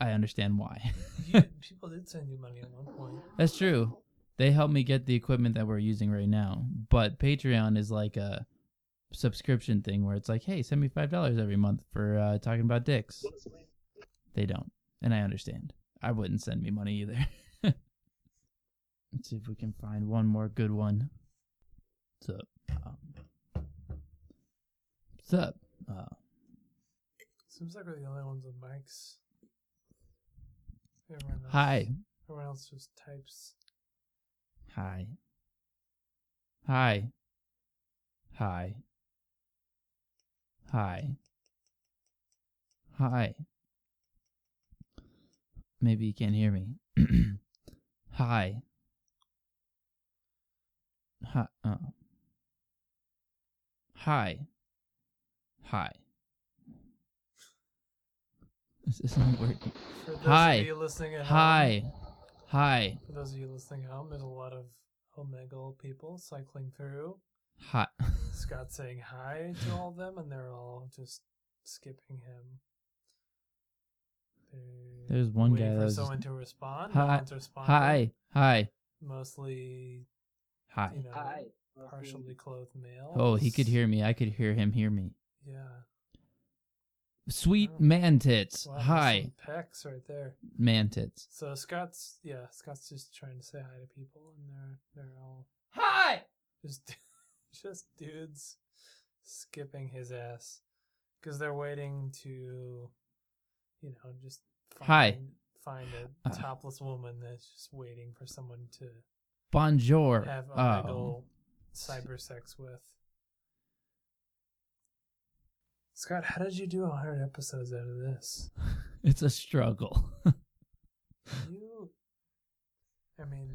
Speaker 2: I understand why.
Speaker 1: You, (laughs) people did send you money at one point.
Speaker 2: That's true. They help me get the equipment that we're using right now. But Patreon is like a subscription thing where it's like, hey, send me five dollars every month for uh, talking about dicks. They don't, and I understand. I wouldn't send me money either. (laughs) Let's see if we can find one more good one. What's up? Um, what's up? Uh,
Speaker 1: Seems like we're the only ones with mics. Everyone else,
Speaker 2: Hi.
Speaker 1: Everyone else just types.
Speaker 2: Hi. Hi. Hi. Hi. Hi. Maybe you can't hear me. (clears throat) Hi. Hi. Oh. Hi. Hi. (laughs) This isn't working.
Speaker 1: For those
Speaker 2: Hi.
Speaker 1: of you listening home,
Speaker 2: Hi. Hi.
Speaker 1: For those of you listening at home, there's a lot of Omegle people cycling through.
Speaker 2: Hi. (laughs)
Speaker 1: Scott's saying hi to all of them, and they're all just skipping him. They're
Speaker 2: There's one
Speaker 1: waiting
Speaker 2: guy
Speaker 1: for
Speaker 2: that was
Speaker 1: someone
Speaker 2: just-
Speaker 1: to respond. No
Speaker 2: Hi.
Speaker 1: one's responding.
Speaker 2: Hi. Hi.
Speaker 1: Mostly,
Speaker 2: Hi.
Speaker 1: you know, partially clothed male.
Speaker 2: Oh, he could hear me. I could hear him hear me.
Speaker 1: Yeah.
Speaker 2: Sweet man tits.
Speaker 1: Wow, there's
Speaker 2: Hi.
Speaker 1: some pecs right there.
Speaker 2: Man tits.
Speaker 1: So Scott's yeah, Scott's just trying to say hi to people, and they're they're all
Speaker 2: Hi.
Speaker 1: just (laughs) just dudes skipping his ass because they're waiting to, you know, just find,
Speaker 2: Hi.
Speaker 1: find a
Speaker 2: Uh.
Speaker 1: topless woman that's just waiting for someone to
Speaker 2: Bonjour.
Speaker 1: have
Speaker 2: Oh.
Speaker 1: Omegle cyber sex with. Scott, how did you do 100 episodes out of this? (laughs)
Speaker 2: It's a struggle.
Speaker 1: You, I mean,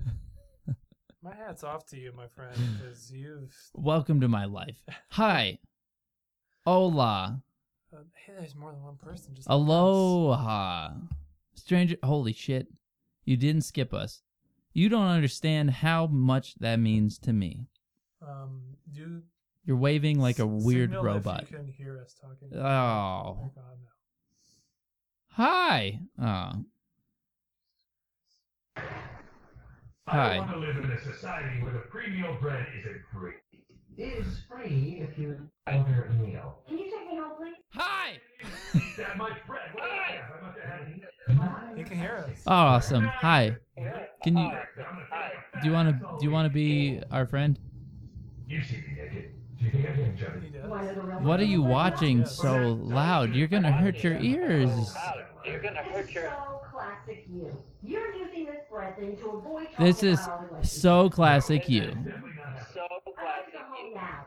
Speaker 1: (laughs) my hat's off to you, my friend, because you've.
Speaker 2: Welcome to my life. (laughs) Hi. Hola.
Speaker 1: Uh, hey, there's more than one person. Just.
Speaker 2: Aloha. Stranger. Holy shit. You didn't skip us. You don't understand how much that means to me.
Speaker 1: Um, you
Speaker 2: You're waving like a weird
Speaker 1: signal
Speaker 2: robot.
Speaker 1: If you can hear us talking.
Speaker 2: Oh.
Speaker 1: my God, no.
Speaker 2: Hi. Oh. Hi.
Speaker 13: I want to live in a society where the pre-meal bread isn't free. It is free if you order a meal.
Speaker 10: Can you take me home, please?
Speaker 2: Hi.
Speaker 13: that much bread. What do I have? I must have had
Speaker 1: You can hear us.
Speaker 2: Oh, awesome. Hi. Can you do you want to do you want to be our friend?
Speaker 13: You see me naked. Do you think I can enjoy it?
Speaker 2: What are you watching so loud? You're going to hurt your ears.
Speaker 10: You're gonna hurt your. So classic you. You're using this bread thing to avoid.
Speaker 2: This is
Speaker 10: about our relationship.
Speaker 2: so classic you.
Speaker 10: You. Now.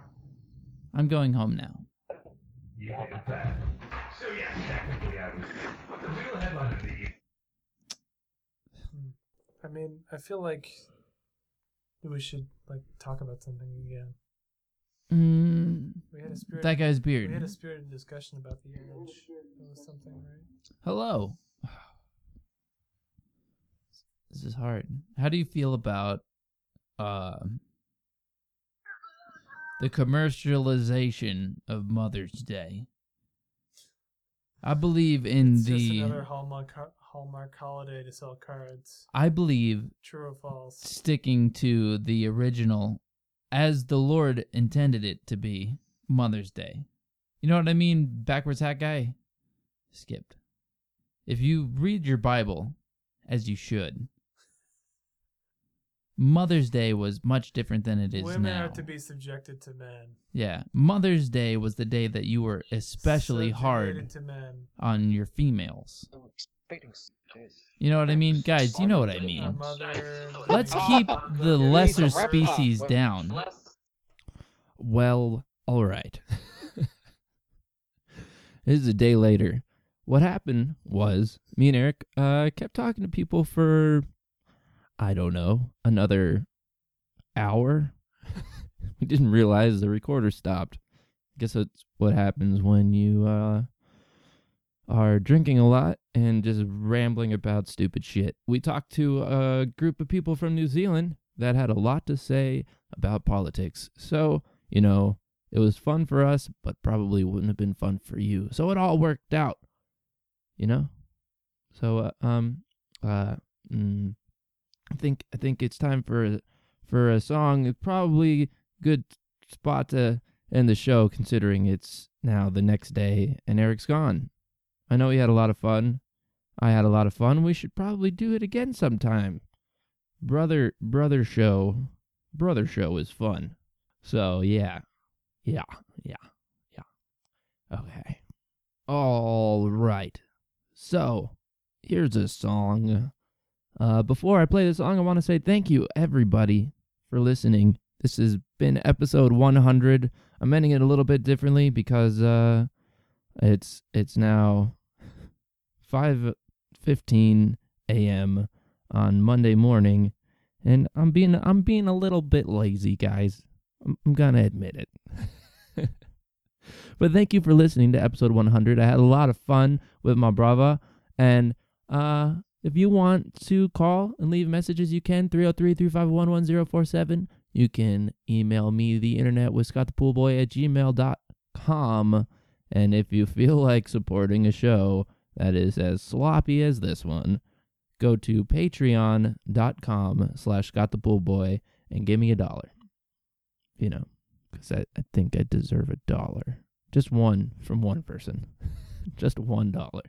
Speaker 2: I'm going home now.
Speaker 13: You think that. So yeah, technically I was. But the real headline of the evening.
Speaker 1: I mean, I feel like we should like talk about something again.
Speaker 2: Mm,
Speaker 1: We had a spirit.
Speaker 2: that guy's
Speaker 1: We had
Speaker 2: beard.
Speaker 1: a spirited discussion about the image. It was something, right?
Speaker 2: Hello. (sighs) This is hard. How do you feel about um the commercialization of Mother's Day? I believe in
Speaker 1: It's just
Speaker 2: the
Speaker 1: another Hallmark Hallmark holiday to sell cards.
Speaker 2: I believe
Speaker 1: True or false?
Speaker 2: sticking to the original as the Lord intended it to be Mother's Day. You know what I mean? Backwards hat guy? Skipped. If you read your Bible, as you should, Mother's Day was much different than it is
Speaker 1: Women
Speaker 2: now.
Speaker 1: are to be subjected to men.
Speaker 2: yeah. Mother's Day was the day that you were especially hard
Speaker 1: Subjugated to men.
Speaker 2: on your females. You know what I mean? Guys, you know what I
Speaker 1: A
Speaker 2: mean.
Speaker 1: mother.
Speaker 2: Let's keep the lesser species down. Well, all right. (laughs) this is a day later. What happened was me and Eric uh, kept talking to people for, I don't know, another hour. (laughs) we didn't realize the recorder stopped. Guess that's what happens when you uh, are drinking a lot and just rambling about stupid shit. We talked to a group of people from New Zealand that had a lot to say about politics. So, you know, it was fun for us, but probably wouldn't have been fun for you. So it all worked out, you know? So, uh, um, uh, mm, I think, I think it's time for, a, for a song. It's probably good spot to end the show considering it's now the next day and Eric's gone. I know he had a lot of fun. I had a lot of fun. We should probably do it again sometime. Brother brother show brother show is fun. So yeah. Yeah. Yeah. Yeah. Okay. All right. So, here's a song. Uh before I play the song, I want to say thank you everybody for listening. This has been episode 100. I'm ending it a little bit differently because uh it's it's now 5:15 a.m. on Monday morning, and I'm being I'm being a little bit lazy, guys. I'm, I'm gonna admit it. (laughs) but thank you for listening to episode 100. I had a lot of fun with my brava. And uh, if you want to call and leave messages, you can 303 351 1047. You can email me the internet with Scott the Pool Boy at gmail.com. And if you feel (laughs) like supporting a show that is as sloppy as this one, go to patreon.com slash scottthepoolboy and give me a dollar. You know, because I, I think I deserve a dollar. Just one from one person. (laughs) Just one dollar.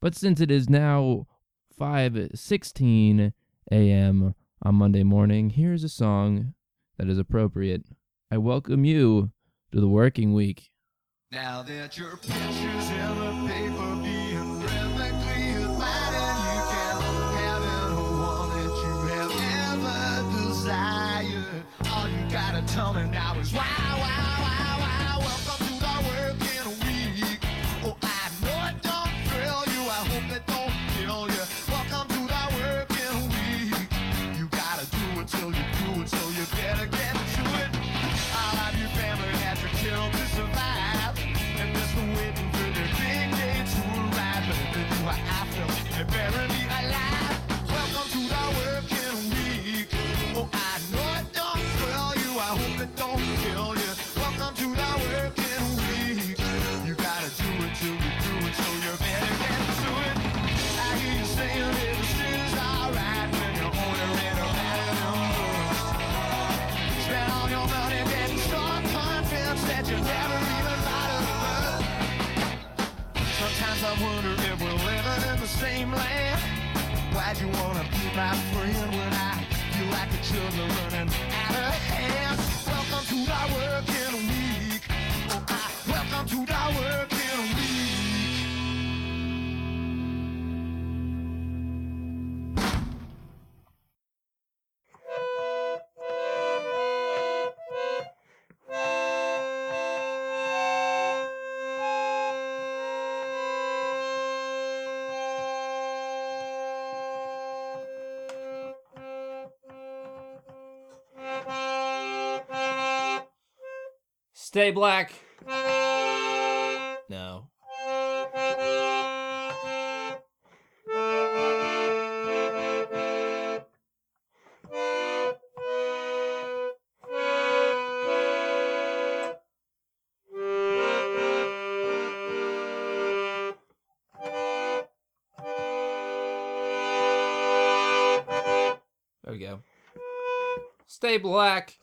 Speaker 2: But since it is now 5:16 a.m. on Monday morning, here's a song that is appropriate. I welcome you to the working week.
Speaker 9: Now that your pictures in the paper being tell me now is wow, wow, my friend when I feel like the children running out of hand? Welcome to the working week. Oh, I welcome to the working
Speaker 2: Stay black. No. There we go. Stay black.